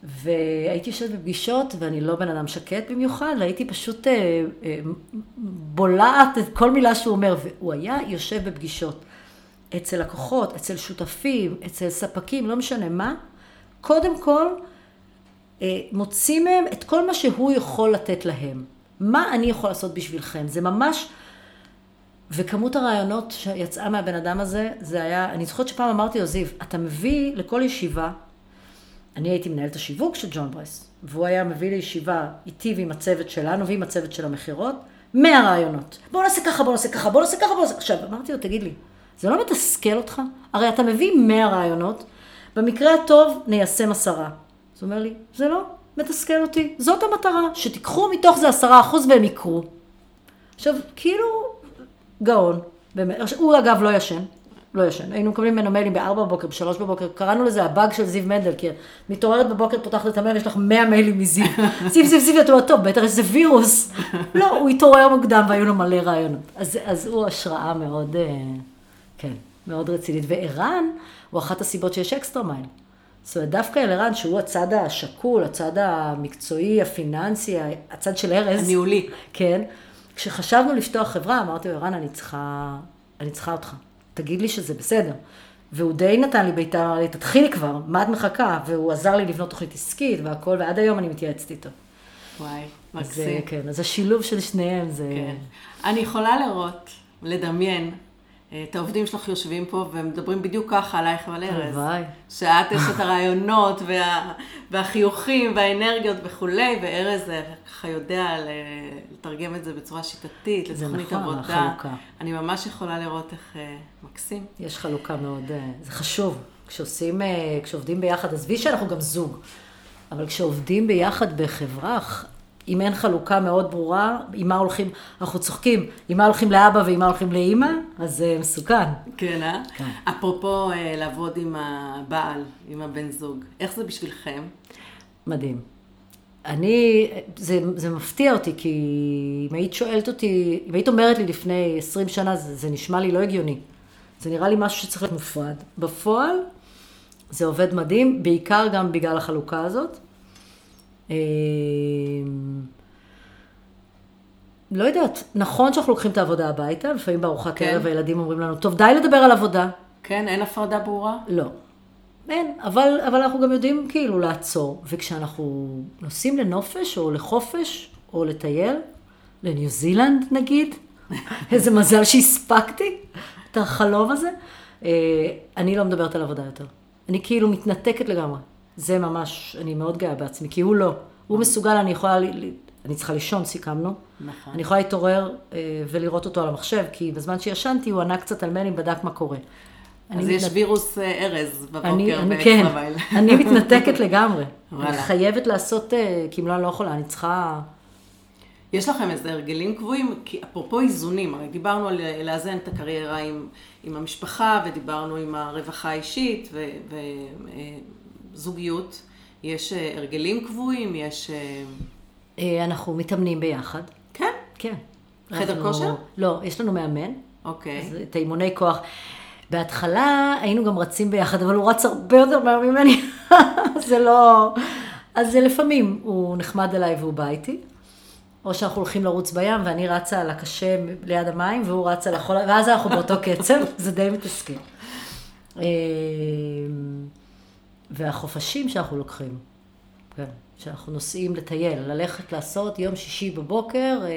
[SPEAKER 2] והייתי יושבת בפגישות, ואני לא בן אדם שקט במיוחד, והייתי פשוט uh, uh, בולעת את כל מילה שהוא אומר, והוא היה יושב בפגישות. אצל לקוחות, אצל שותפים, אצל ספקים, לא משנה מה, קודם כל אה, מוציא מהם את כל מה שהוא יכול לתת להם. מה אני יכול לעשות בשבילכם? זה ממש... וכמות הרעיונות שיצאה מהבן אדם הזה, זה היה, אני זוכרת שפעם אמרתי לו, זיו, אתה מביא לכל ישיבה, אני הייתי מנהלת השיווק של ג'ון ברייס, והוא היה מביא לישיבה איתי ועם הצוות שלנו ועם הצוות של המכירות, 100 רעיונות. בואו נעשה ככה, בואו נעשה ככה, בואו נעשה ככה, בואו נעשה... עכשיו, אמרתי לו, תגיד לי, זה לא מתסכל אותך? הרי אתה מביא 100 רעיונות, במקרה הטוב ניישם עשרה. אז הוא אומר לי, זה לא מתסכל אותי, זאת המטרה, שתיקחו מתוך זה עשרה אחוז והם יקרו. עכשיו, כאילו, גאון, באמת. הוא אגב לא ישן, לא ישן. היינו מקבלים ממנו מיילים בארבע בבוקר, בשלוש בבוקר, קראנו לזה הבאג של זיו מנדל, כי מתעוררת בבוקר, פותחת את המייל, יש לך מאה מיילים מזיו. זיו, זיו, זיו, אתה אומר, טוב, בטח יש איזה וירוס. לא, הוא התעורר מוקדם והיו לו מלא רעיונות. אז, אז הוא השראה מאוד, אה, כן, מאוד רצינית. וערן הוא אחת הסיבות שיש Extra Mile. זאת אומרת, דווקא אלרן, שהוא הצד השקול, הצד המקצועי, הפיננסי, הצד של ארז.
[SPEAKER 1] הניהולי.
[SPEAKER 2] כן. כשחשבנו לפתוח חברה, אמרתי לו, ערן, אני צריכה, אני צריכה אותך. תגיד לי שזה בסדר. והוא די נתן לי בעיטה, אמר לי, תתחילי כבר, מה את מחכה? והוא עזר לי לבנות תוכנית עסקית והכל, ועד היום אני מתייעצת איתו.
[SPEAKER 1] וואי,
[SPEAKER 2] אז
[SPEAKER 1] מקסים.
[SPEAKER 2] כן, אז השילוב של שניהם זה...
[SPEAKER 1] כן. אני יכולה לראות, לדמיין, את העובדים שלך יושבים פה ומדברים בדיוק ככה עלייך ועל ארז.
[SPEAKER 2] הלוואי.
[SPEAKER 1] שאת יש את הרעיונות וה, והחיוכים והאנרגיות וכולי, וארז אה, ככה יודע לתרגם את זה בצורה שיטתית,
[SPEAKER 2] זה
[SPEAKER 1] לתוכנית
[SPEAKER 2] נכון,
[SPEAKER 1] עבודה.
[SPEAKER 2] החלוקה.
[SPEAKER 1] אני ממש יכולה לראות איך אה, מקסים.
[SPEAKER 2] יש חלוקה מאוד, אה, זה חשוב. כשעושים, אה, כשעובדים ביחד, עזבי שאנחנו גם זוג, אבל כשעובדים ביחד בחברה, אם אין חלוקה מאוד ברורה, עם מה הולכים, אנחנו צוחקים, עם מה הולכים לאבא ועם מה הולכים לאימא, אז זה מסוכן.
[SPEAKER 1] כן, אה?
[SPEAKER 2] כן.
[SPEAKER 1] אפרופו אה, לעבוד עם הבעל, עם הבן זוג, איך זה בשבילכם?
[SPEAKER 2] מדהים. אני, זה, זה מפתיע אותי, כי אם היית שואלת אותי, אם היית אומרת לי לפני 20 שנה, זה, זה נשמע לי לא הגיוני. זה נראה לי משהו שצריך להיות מופרד. בפועל, זה עובד מדהים, בעיקר גם בגלל החלוקה הזאת. אה, לא יודעת, נכון שאנחנו לוקחים את העבודה הביתה, לפעמים בארוחת
[SPEAKER 1] כן.
[SPEAKER 2] ערב הילדים אומרים לנו, טוב, די לדבר על עבודה.
[SPEAKER 1] כן, אין הפרדה ברורה?
[SPEAKER 2] לא. אין, אבל, אבל אנחנו גם יודעים כאילו לעצור. וכשאנחנו נוסעים לנופש, או לחופש, או לטייל, לניו זילנד נגיד, איזה מזל שהספקתי את החלום הזה, אה, אני לא מדברת על עבודה יותר. אני כאילו מתנתקת לגמרי. זה ממש, אני מאוד גאה בעצמי, כי הוא לא. הוא מסוגל, אני יכולה, אני צריכה לישון, סיכמנו.
[SPEAKER 1] נכון.
[SPEAKER 2] אני יכולה להתעורר אה, ולראות אותו על המחשב, כי בזמן שישנתי הוא ענה קצת על מיילים, בדק מה קורה.
[SPEAKER 1] אז יש
[SPEAKER 2] מתנתקת.
[SPEAKER 1] וירוס אה, ארז
[SPEAKER 2] אני,
[SPEAKER 1] בבוקר
[SPEAKER 2] אני,
[SPEAKER 1] באקסטרה
[SPEAKER 2] כן. אני מתנתקת לגמרי. אני חייבת לעשות, אה, כי אם לא, אני לא יכולה, אני צריכה...
[SPEAKER 1] יש לכם איזה הרגלים קבועים? כי אפרופו איזונים, הרי דיברנו על לאזן את הקריירה עם, עם המשפחה, ודיברנו עם הרווחה האישית וזוגיות. יש אה, הרגלים קבועים? יש... אה,
[SPEAKER 2] אה, אנחנו מתאמנים ביחד.
[SPEAKER 1] כן?
[SPEAKER 2] כן.
[SPEAKER 1] חדר
[SPEAKER 2] אנחנו-
[SPEAKER 1] כושר?
[SPEAKER 2] לא, יש לנו מאמן,
[SPEAKER 1] אוקיי.
[SPEAKER 2] אז את האימוני כוח. בהתחלה היינו גם רצים ביחד, אבל הוא רץ הרבה יותר מהר ממני, זה לא... אז זה לפעמים, הוא נחמד אליי והוא בא איתי. או שאנחנו הולכים לרוץ בים, ואני רצה על הקשה ליד המים, והוא רץ על החול, ואז אנחנו באותו קצב, זה די מתסכל. והחופשים שאנחנו לוקחים, כן, שאנחנו נוסעים לטייל, ללכת לעשות יום שישי בבוקר, אה,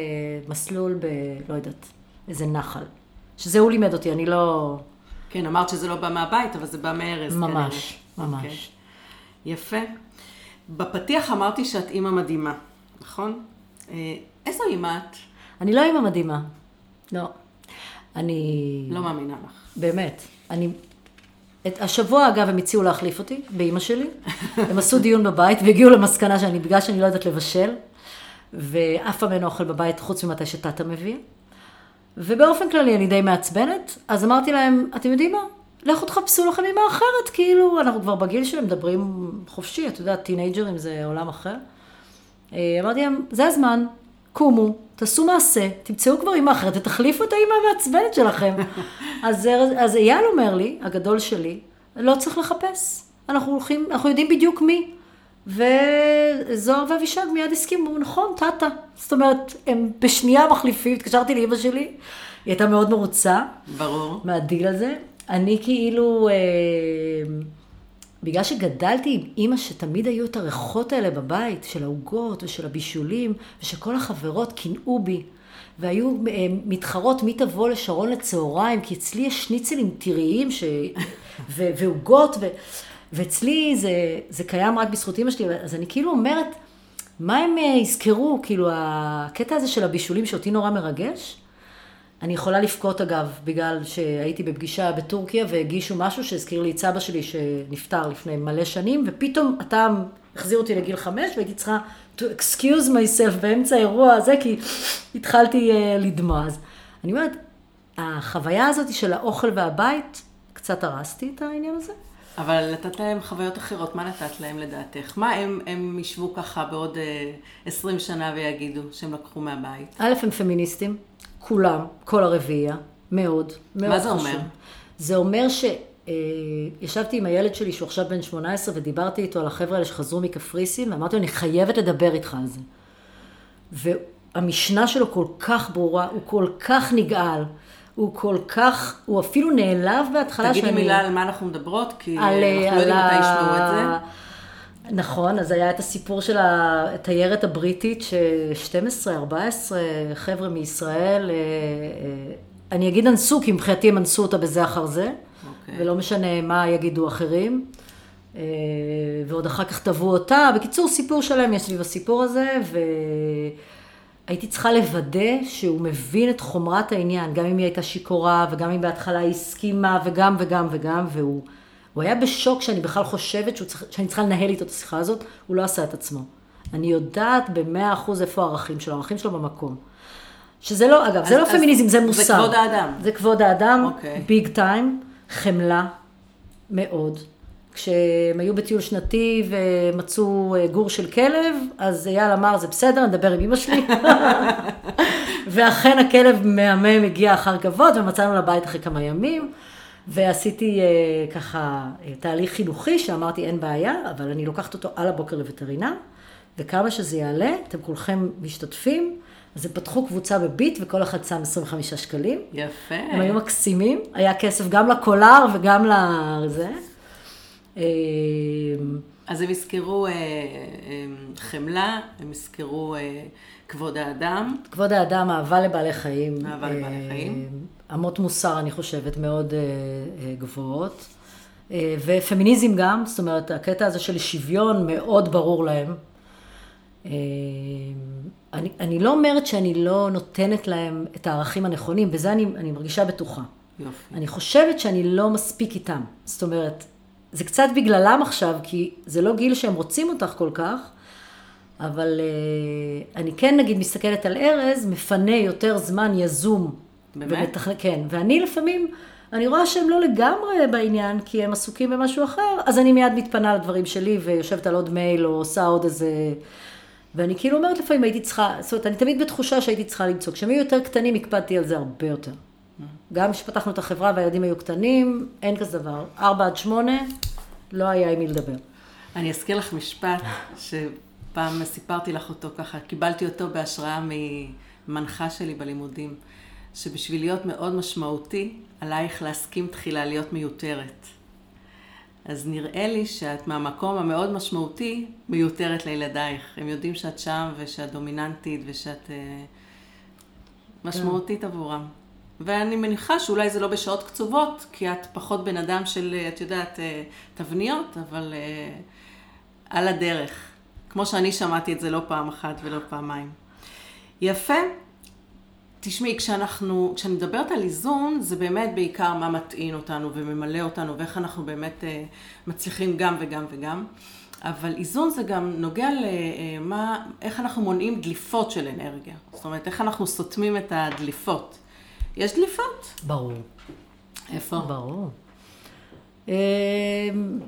[SPEAKER 2] מסלול ב... לא יודעת, איזה נחל. שזה הוא לימד אותי, אני לא...
[SPEAKER 1] כן, אמרת שזה לא בא מהבית, אבל זה בא מארז.
[SPEAKER 2] ממש,
[SPEAKER 1] כנראה.
[SPEAKER 2] ממש.
[SPEAKER 1] אוקיי. יפה. בפתיח אמרתי שאת אימא מדהימה, נכון? אה, איזו אימא את?
[SPEAKER 2] אני לא אימא מדהימה. לא. אני...
[SPEAKER 1] לא מאמינה לך.
[SPEAKER 2] באמת. אני... את השבוע, אגב, הם הציעו להחליף אותי, באימא שלי. הם עשו דיון בבית והגיעו למסקנה שאני, בגלל שאני לא יודעת לבשל, ואף פעם אין אוכל בבית חוץ ממתי שטאטה מביא. ובאופן כללי אני די מעצבנת, אז אמרתי להם, אתם יודעים מה? לכו תחפשו לכם אימא אחרת, כאילו, אנחנו כבר בגיל שהם מדברים חופשי, את יודעת, טינג'רים זה עולם אחר. אה, אמרתי להם, זה הזמן, קומו, תעשו מעשה, תמצאו כבר אימא אחרת ותחליפו את האימא המעצבנת שלכם. אז, אז אייל אומר לי, הגדול שלי, לא צריך לחפש, אנחנו הולכים, אנחנו יודעים בדיוק מי. וזוהר ואבישג מיד הסכימו, נכון, טאטה. זאת אומרת, הם בשנייה מחליפים, התקשרתי לאימא שלי, היא הייתה מאוד מרוצה.
[SPEAKER 1] ברור.
[SPEAKER 2] מהדיל הזה. אני כאילו, אה, בגלל שגדלתי עם אימא שתמיד היו את הריחות האלה בבית, של העוגות ושל הבישולים, ושכל החברות קינאו בי, והיו אה, מתחרות מי תבוא לשרון לצהריים, כי אצלי יש שניצלים טריים ש... ו- ועוגות, ו... ואצלי זה, זה קיים רק בזכות אימא שלי, אז אני כאילו אומרת, מה הם אה, יזכרו, כאילו הקטע הזה של הבישולים שאותי נורא מרגש, אני יכולה לבכות אגב, בגלל שהייתי בפגישה בטורקיה והגישו משהו שהזכיר לי את סבא שלי שנפטר לפני מלא שנים, ופתאום הטעם החזיר אותי לגיל חמש והייתי צריכה to excuse myself באמצע האירוע הזה, כי התחלתי uh, לדמוע. אז אני אומרת, החוויה הזאת של האוכל והבית, קצת הרסתי את העניין הזה.
[SPEAKER 1] אבל נתת להם חוויות אחרות, מה נתת להם לדעתך? מה הם, הם ישבו ככה בעוד אה, 20 שנה ויגידו שהם לקחו מהבית?
[SPEAKER 2] א', הם פמיניסטים, כולם, כל הרביעייה, מאוד, מאוד
[SPEAKER 1] מה זה
[SPEAKER 2] חשוב.
[SPEAKER 1] אומר?
[SPEAKER 2] זה אומר ש... אה, ישבתי עם הילד שלי, שהוא עכשיו בן 18, ודיברתי איתו על החבר'ה האלה שחזרו מקפריסין, ואמרתי לו, אני חייבת לדבר איתך על זה. והמשנה שלו כל כך ברורה, הוא כל כך נגעל, הוא כל כך, הוא אפילו נעלב בהתחלה
[SPEAKER 1] תגידי שאני... מילה על מה אנחנו מדברות, כי על, אנחנו
[SPEAKER 2] לא יודעים מתי ישמעו את זה. נכון, אז היה את הסיפור של התיירת הבריטית, ש-12-14 חבר'ה מישראל, אה, אה, אני אגיד אנסו, כי מבחינתי הם אנסו אותה בזה אחר זה, okay. אוקיי. ולא משנה מה יגידו אחרים. אה, ועוד אחר כך תבעו אותה. בקיצור, סיפור שלם יש סביב הסיפור הזה, והייתי צריכה לוודא שהוא מבין את חומרת העניין, גם אם היא הייתה שיכורה, וגם אם בהתחלה היא הסכימה, וגם וגם וגם, והוא... הוא היה בשוק שאני בכלל חושבת צריך, שאני צריכה לנהל איתו את השיחה הזאת, הוא לא עשה את עצמו. אני יודעת במאה אחוז איפה הערכים שלו, הערכים שלו במקום. שזה לא, אגב, אז, זה לא פמיניזם, זה מוסר.
[SPEAKER 1] זה כבוד האדם.
[SPEAKER 2] זה כבוד האדם, ביג okay. טיים, חמלה, מאוד. כשהם היו בטיול שנתי ומצאו אה, גור של כלב, אז אייל אמר, זה בסדר, נדבר עם אמא שלי. ואכן הכלב מהמם הגיע אחר כבוד, ומצאנו לבית אחרי כמה ימים. ועשיתי uh, ככה uh, תהליך חינוכי שאמרתי אין בעיה, אבל אני לוקחת אותו על הבוקר לווטרינר, וכמה שזה יעלה, אתם כולכם משתתפים. אז הם פתחו קבוצה בביט וכל אחד שם 25 שקלים.
[SPEAKER 1] יפה.
[SPEAKER 2] הם היו מקסימים, היה כסף גם לקולר וגם לזה.
[SPEAKER 1] אה, אז הם יזכרו אה, אה, חמלה, הם יזכרו אה, כבוד האדם.
[SPEAKER 2] כבוד האדם, אהבה לבעלי חיים.
[SPEAKER 1] אהבה לבעלי חיים.
[SPEAKER 2] אמות מוסר, אני חושבת, מאוד גבוהות. ופמיניזם גם, זאת אומרת, הקטע הזה של שוויון מאוד ברור להם. אני, אני לא אומרת שאני לא נותנת להם את הערכים הנכונים, בזה אני, אני מרגישה בטוחה.
[SPEAKER 1] יופי.
[SPEAKER 2] אני חושבת שאני לא מספיק איתם. זאת אומרת, זה קצת בגללם עכשיו, כי זה לא גיל שהם רוצים אותך כל כך, אבל אני כן נגיד מסתכלת על ארז, מפנה יותר זמן יזום.
[SPEAKER 1] באמת? ומתכנ...
[SPEAKER 2] כן, ואני לפעמים, אני רואה שהם לא לגמרי בעניין, כי הם עסוקים במשהו אחר, אז אני מיד מתפנה לדברים שלי ויושבת על עוד מייל או עושה עוד איזה... ואני כאילו אומרת לפעמים הייתי צריכה, זאת אומרת, אני תמיד בתחושה שהייתי צריכה למצוא. כשהם היו יותר קטנים הקפדתי על זה הרבה יותר. גם כשפתחנו את החברה והילדים היו קטנים, אין כזה דבר. ארבע עד שמונה, לא היה עם מי לדבר.
[SPEAKER 1] אני אזכיר לך משפט שפעם סיפרתי לך אותו ככה, קיבלתי אותו בהשראה ממנחה שלי בלימודים, שבשביל להיות מאוד משמעותי, עלייך להסכים תחילה להיות מיותרת. אז נראה לי שאת מהמקום המאוד משמעותי מיותרת לילדייך. הם יודעים שאת שם ושאת דומיננטית ושאת uh, משמעותית עבורם. ואני מניחה שאולי זה לא בשעות קצובות, כי את פחות בן אדם של, את יודעת, אה, תבניות, אבל uh, על הדרך. כמו שאני שמעתי את זה לא פעם אחת ולא פעמיים. יפה. תשמעי, כשאנחנו, כשאני מדברת על איזון, זה באמת בעיקר מה מטעין אותנו וממלא אותנו ואיך אנחנו באמת אה, מצליחים גם וגם וגם. אבל איזון זה גם נוגע למה, אה, איך אנחנו מונעים דליפות של אנרגיה. זאת אומרת, איך אנחנו סותמים את הדליפות. יש דליפות?
[SPEAKER 2] ברור.
[SPEAKER 1] איפה?
[SPEAKER 2] ברור. אה,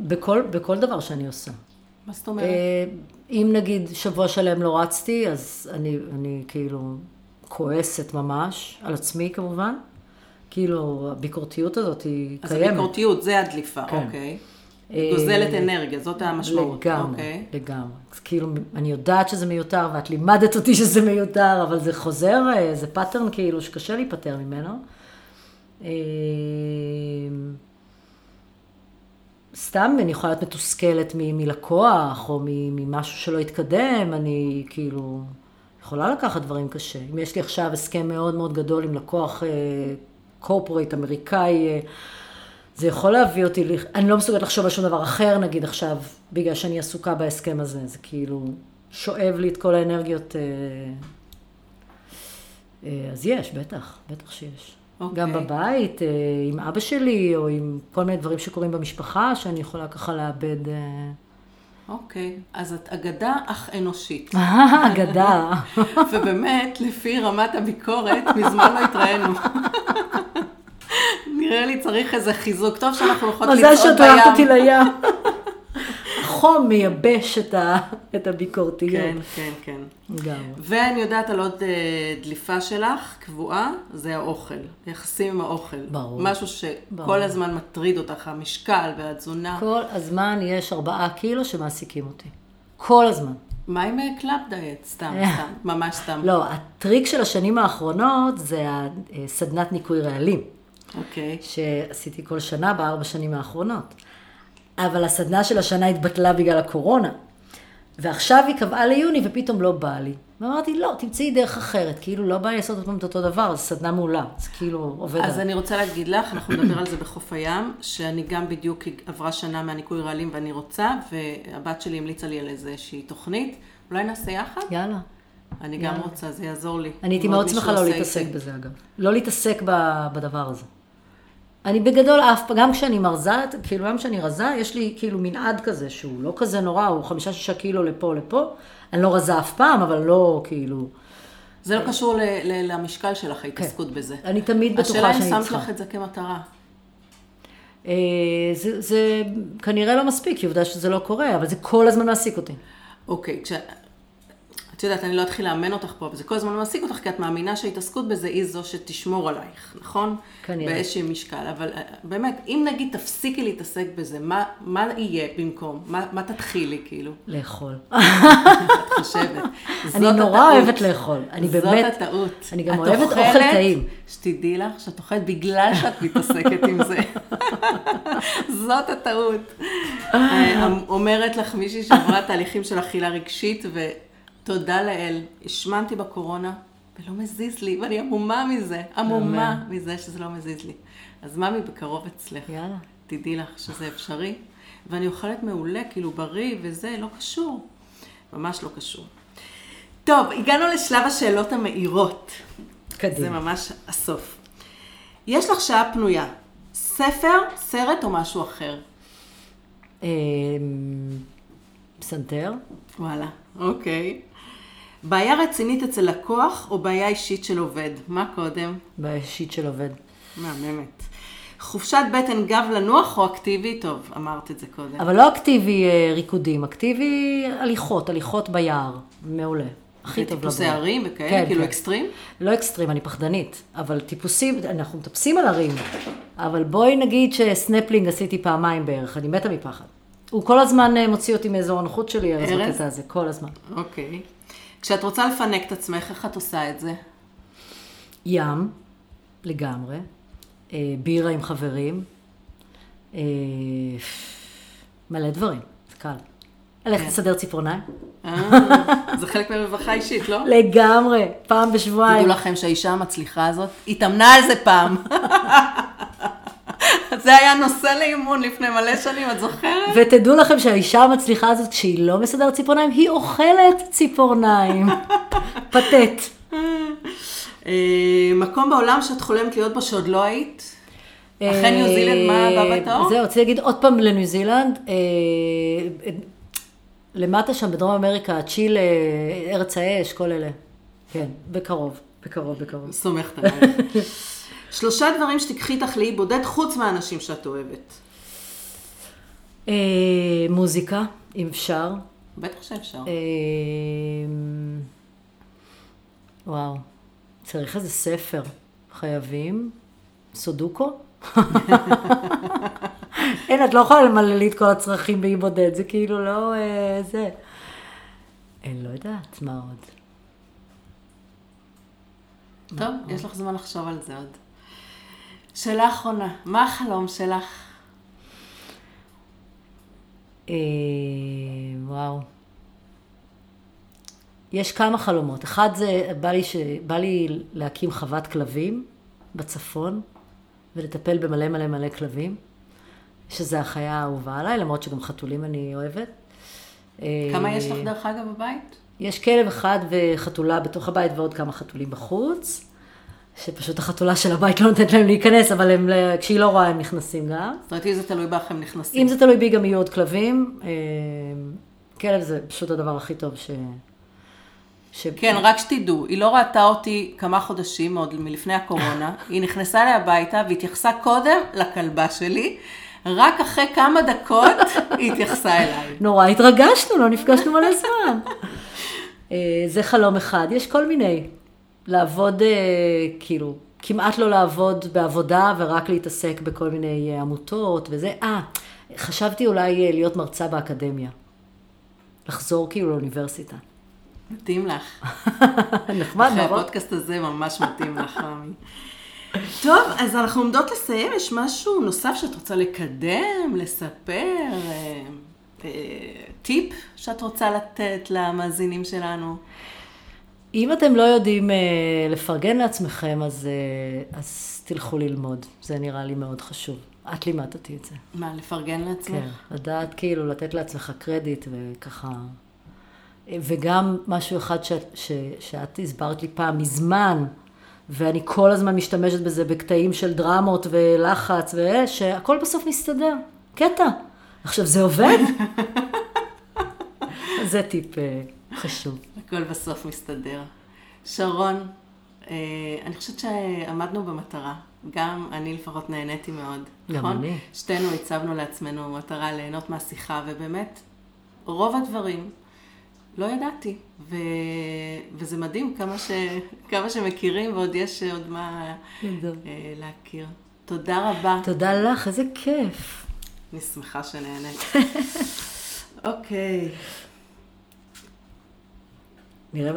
[SPEAKER 2] בכל, בכל דבר שאני עושה.
[SPEAKER 1] מה זאת אומרת?
[SPEAKER 2] אם נגיד שבוע שלם לא רצתי, אז אני, אני כאילו כועסת ממש, על עצמי כמובן. כאילו, הביקורתיות הזאת היא
[SPEAKER 1] אז
[SPEAKER 2] קיימת.
[SPEAKER 1] אז הביקורתיות זה הדליפה, כן. אוקיי. גוזלת אנרגיה, זאת המשמעות.
[SPEAKER 2] לגמרי,
[SPEAKER 1] אוקיי.
[SPEAKER 2] לגמרי. אז כאילו, אני יודעת שזה מיותר, ואת לימדת אותי שזה מיותר, אבל זה חוזר, אה, זה pattern כאילו שקשה להיפטר ממנו. אה, סתם אני יכולה להיות מתוסכלת מלקוח, או ממשהו שלא התקדם, אני כאילו... יכולה לקחת דברים קשה. אם יש לי עכשיו הסכם מאוד מאוד גדול עם לקוח קורפורייט אה, אמריקאי, אה, זה יכול להביא אותי, אני לא מסוגלת לחשוב על שום דבר אחר, נגיד עכשיו, בגלל שאני עסוקה בהסכם הזה, זה כאילו שואב לי את כל האנרגיות. אה, אז יש, בטח, בטח שיש. Okay.
[SPEAKER 1] אוקיי.
[SPEAKER 2] גם בבית, עם אבא שלי, או עם כל מיני דברים שקורים במשפחה, שאני יכולה ככה לאבד...
[SPEAKER 1] אוקיי, אז את אגדה אך אנושית.
[SPEAKER 2] אגדה.
[SPEAKER 1] ובאמת, לפי רמת הביקורת, מזמן לא התראינו. נראה לי צריך איזה חיזוק. טוב שאנחנו יכולות לצעוד בים.
[SPEAKER 2] מזל שאת הולכת אותי לים. החום מייבש את, ה, את הביקורתיות.
[SPEAKER 1] כן, כן, כן.
[SPEAKER 2] גם.
[SPEAKER 1] ואני יודעת על עוד אה, דליפה שלך, קבועה, זה האוכל. יחסים עם האוכל.
[SPEAKER 2] ברור.
[SPEAKER 1] משהו שכל
[SPEAKER 2] ברור.
[SPEAKER 1] הזמן מטריד אותך, המשקל והתזונה.
[SPEAKER 2] כל הזמן יש ארבעה קילו שמעסיקים אותי. כל הזמן.
[SPEAKER 1] מה עם אה, קלאב דיאט? סתם, סתם, ממש סתם.
[SPEAKER 2] לא, הטריק של השנים האחרונות זה הסדנת ניקוי רעלים,
[SPEAKER 1] אוקיי.
[SPEAKER 2] שעשיתי כל שנה בארבע שנים האחרונות. אבל הסדנה של השנה התבטלה בגלל הקורונה. ועכשיו היא קבעה ליוני ופתאום לא בא לי. ואמרתי, לא, תמצאי דרך אחרת. כאילו, לא בא לי לעשות עוד פעם את אותו דבר, זו סדנה מעולה. זה כאילו עובד
[SPEAKER 1] אז
[SPEAKER 2] עליי.
[SPEAKER 1] אני רוצה להגיד לך, אנחנו נדבר על זה בחוף הים, שאני גם בדיוק עברה שנה מהניקוי רעלים ואני רוצה, והבת שלי המליצה לי על איזושהי תוכנית. אולי נעשה יחד?
[SPEAKER 2] יאללה.
[SPEAKER 1] אני גם רוצה, זה יעזור לי.
[SPEAKER 2] אני הייתי מאוד שמחה לא להתעסק. בזה, אגב. לא להתעסק בדבר הזה. אני בגדול אף פעם, גם כשאני מרזה, כאילו גם כשאני רזה, יש לי כאילו מנעד כזה, שהוא לא כזה נורא, הוא חמישה-שישה קילו לפה לפה. אני לא רזה אף פעם, אבל לא כאילו...
[SPEAKER 1] זה לא קשור ל- ל- למשקל שלך, ההתעסקות בזה.
[SPEAKER 2] אני תמיד בטוחה
[SPEAKER 1] השאלה אם
[SPEAKER 2] שאני
[SPEAKER 1] שמת
[SPEAKER 2] צריכה.
[SPEAKER 1] לך את זה כמטרה.
[SPEAKER 2] אה, זה, זה כנראה לא מספיק, כי עובדה שזה לא קורה, אבל זה כל הזמן מעסיק אותי.
[SPEAKER 1] אוקיי, כש... את יודעת, אני לא אתחיל לאמן אותך פה, אבל זה כל הזמן מעסיק אותך, כי את מאמינה שההתעסקות בזה היא זו שתשמור עלייך, נכון?
[SPEAKER 2] כנראה.
[SPEAKER 1] באיזשהו משקל. אבל אה, באמת, אם נגיד תפסיקי להתעסק בזה, מה, מה יהיה במקום? מה, מה תתחילי, כאילו?
[SPEAKER 2] לאכול.
[SPEAKER 1] את חושבת.
[SPEAKER 2] אני
[SPEAKER 1] זאת
[SPEAKER 2] נורא
[SPEAKER 1] הטעות.
[SPEAKER 2] אוהבת לאכול. אני באמת...
[SPEAKER 1] זאת הטעות.
[SPEAKER 2] אני גם אוהבת אוכל טעים.
[SPEAKER 1] שתדעי לך שאת אוכלת בגלל שאת מתעסקת עם זה. זאת הטעות. אה, אומרת לך מישהי שעברה תהליכים של אכילה רגשית, ותודה לאל, השמנתי בקורונה, ולא מזיז לי, ואני עמומה מזה, עמומה. מזה שזה לא מזיז לי. אז ממי בקרוב אצלך.
[SPEAKER 2] יאללה.
[SPEAKER 1] תדעי לך שזה אפשרי, ואני אוכלת מעולה, כאילו בריא וזה, לא קשור. ממש לא קשור. טוב, הגענו לשלב השאלות המאירות. זה
[SPEAKER 2] קדימה.
[SPEAKER 1] ממש הסוף. יש לך שעה פנויה, ספר, סרט או משהו אחר?
[SPEAKER 2] פסנתר.
[SPEAKER 1] וואלה, אוקיי. בעיה רצינית אצל לקוח או בעיה אישית של עובד? מה קודם?
[SPEAKER 2] באישית של עובד.
[SPEAKER 1] מהממת. חופשת בטן גב לנוח או אקטיבי? טוב, אמרת את זה קודם.
[SPEAKER 2] אבל לא אקטיבי אה, ריקודים, אקטיבי הליכות, הליכות ביער. מעולה. הכי טוב
[SPEAKER 1] טיפוסי
[SPEAKER 2] לבריאות.
[SPEAKER 1] הרים וכאלה,
[SPEAKER 2] כן,
[SPEAKER 1] כאילו
[SPEAKER 2] כן.
[SPEAKER 1] אקסטרים?
[SPEAKER 2] לא אקסטרים, אני פחדנית. אבל טיפוסים, אנחנו מטפסים על הרים. אבל בואי נגיד שסנפלינג עשיתי פעמיים בערך, אני מתה מפחד. הוא כל הזמן אה, מוציא אותי מאזור הנוחות שלי, ארז? בקטע הזה, כל הזמן.
[SPEAKER 1] אוקיי. כשאת רוצה לפנק את עצמך, איך את עושה את זה?
[SPEAKER 2] ים, לגמרי. אה, בירה עם חברים. אה, מלא דברים, זה קל. ללכת לסדר ציפורניים?
[SPEAKER 1] אה, זה חלק מהרווחה אישית, לא?
[SPEAKER 2] לגמרי, פעם בשבועיים.
[SPEAKER 1] תדעו לכם שהאישה המצליחה הזאת, התאמנה על זה פעם. זה היה נושא לאימון לפני מלא שנים, את זוכרת?
[SPEAKER 2] ותדעו לכם שהאישה המצליחה הזאת, כשהיא לא מסדרת ציפורניים, היא אוכלת ציפורניים. פתט.
[SPEAKER 1] אה, מקום בעולם שאת חולמת להיות בו שעוד לא היית? אחרי ניו זילנד, מה הבא
[SPEAKER 2] אה,
[SPEAKER 1] בתור?
[SPEAKER 2] זהו, רציתי להגיד עוד פעם לניו זילנד. אה, למטה שם בדרום אמריקה, צ'ילה, ארץ האש, כל אלה. כן, בקרוב, בקרוב, בקרוב.
[SPEAKER 1] סומכת עליי. שלושה דברים שתיקחי לאי בודד, חוץ מהאנשים שאת אוהבת.
[SPEAKER 2] אה, מוזיקה, אם אפשר.
[SPEAKER 1] בטח שאפשר.
[SPEAKER 2] אה, וואו, צריך איזה ספר. חייבים. סודוקו? אין, את לא יכולה למלא לי את כל הצרכים באי בודד, זה כאילו לא... אה, זה. אני לא יודעת, מה עוד?
[SPEAKER 1] טוב, יש לך זמן לחשוב על זה עוד. שאלה אחרונה, מה החלום שלך?
[SPEAKER 2] אה, וואו. יש כמה חלומות. אחד זה, בא לי, ש... בא לי להקים חוות כלבים בצפון, ולטפל במלא מלא מלא כלבים, שזה החיה האהובה עליי, למרות שגם חתולים אני אוהבת.
[SPEAKER 1] כמה
[SPEAKER 2] אה,
[SPEAKER 1] יש לך דרך אגב בבית?
[SPEAKER 2] יש כלב אחד וחתולה בתוך הבית ועוד כמה חתולים בחוץ, שפשוט החתולה של הבית לא נותנת להם להיכנס, אבל הם, כשהיא לא רואה הם נכנסים גם.
[SPEAKER 1] זאת אומרת, אם זה תלוי בך, הם נכנסים.
[SPEAKER 2] אם זה תלוי בי, גם יהיו עוד כלבים. אה, כלב זה פשוט הדבר הכי טוב ש... ש...
[SPEAKER 1] כן, רק שתדעו, היא לא ראתה אותי כמה חודשים, עוד מלפני הקורונה. היא נכנסה אליי הביתה והתייחסה קודם לכלבה שלי, רק אחרי כמה דקות היא התייחסה אליי.
[SPEAKER 2] נורא התרגשנו, לא נפגשנו מלא זמן. אה, זה חלום אחד. יש כל מיני. לעבוד, אה, כאילו, כמעט לא לעבוד בעבודה ורק להתעסק בכל מיני אה, עמותות וזה. אה, חשבתי אולי להיות מרצה באקדמיה. לחזור כאילו לאוניברסיטה.
[SPEAKER 1] מתאים לך.
[SPEAKER 2] נחמד,
[SPEAKER 1] אחרי
[SPEAKER 2] נכון?
[SPEAKER 1] הפודקאסט הזה ממש מתאים לך, רמי. טוב, אז אנחנו עומדות לסיים. יש משהו נוסף שאת רוצה לקדם, לספר, אה, אה, טיפ שאת רוצה לתת למאזינים שלנו?
[SPEAKER 2] אם אתם לא יודעים אה, לפרגן לעצמכם, אז, אה, אז תלכו ללמוד. זה נראה לי מאוד חשוב. את לימדת אותי את זה.
[SPEAKER 1] מה, לפרגן לעצמך?
[SPEAKER 2] כן, לדעת כאילו לתת לעצמך קרדיט וככה. וגם משהו אחד ש, ש, שאת הסברת לי פעם מזמן, ואני כל הזמן משתמשת בזה בקטעים של דרמות ולחץ, ושהכל בסוף מסתדר. קטע. עכשיו, זה עובד? זה טיפ אה, חשוב.
[SPEAKER 1] הכל בסוף מסתדר. שרון, אה, אני חושבת שעמדנו במטרה. גם אני לפחות נהניתי מאוד.
[SPEAKER 2] גם
[SPEAKER 1] נכון?
[SPEAKER 2] אני.
[SPEAKER 1] שתינו הצבנו לעצמנו מטרה ליהנות מהשיחה, ובאמת, רוב הדברים לא ידעתי. ו... וזה מדהים כמה, ש... כמה שמכירים, ועוד יש עוד מה
[SPEAKER 2] גדול.
[SPEAKER 1] אה, להכיר. תודה רבה.
[SPEAKER 2] תודה לך, איזה כיף.
[SPEAKER 1] אני שמחה שנהנית. אוקיי.
[SPEAKER 2] נראה מה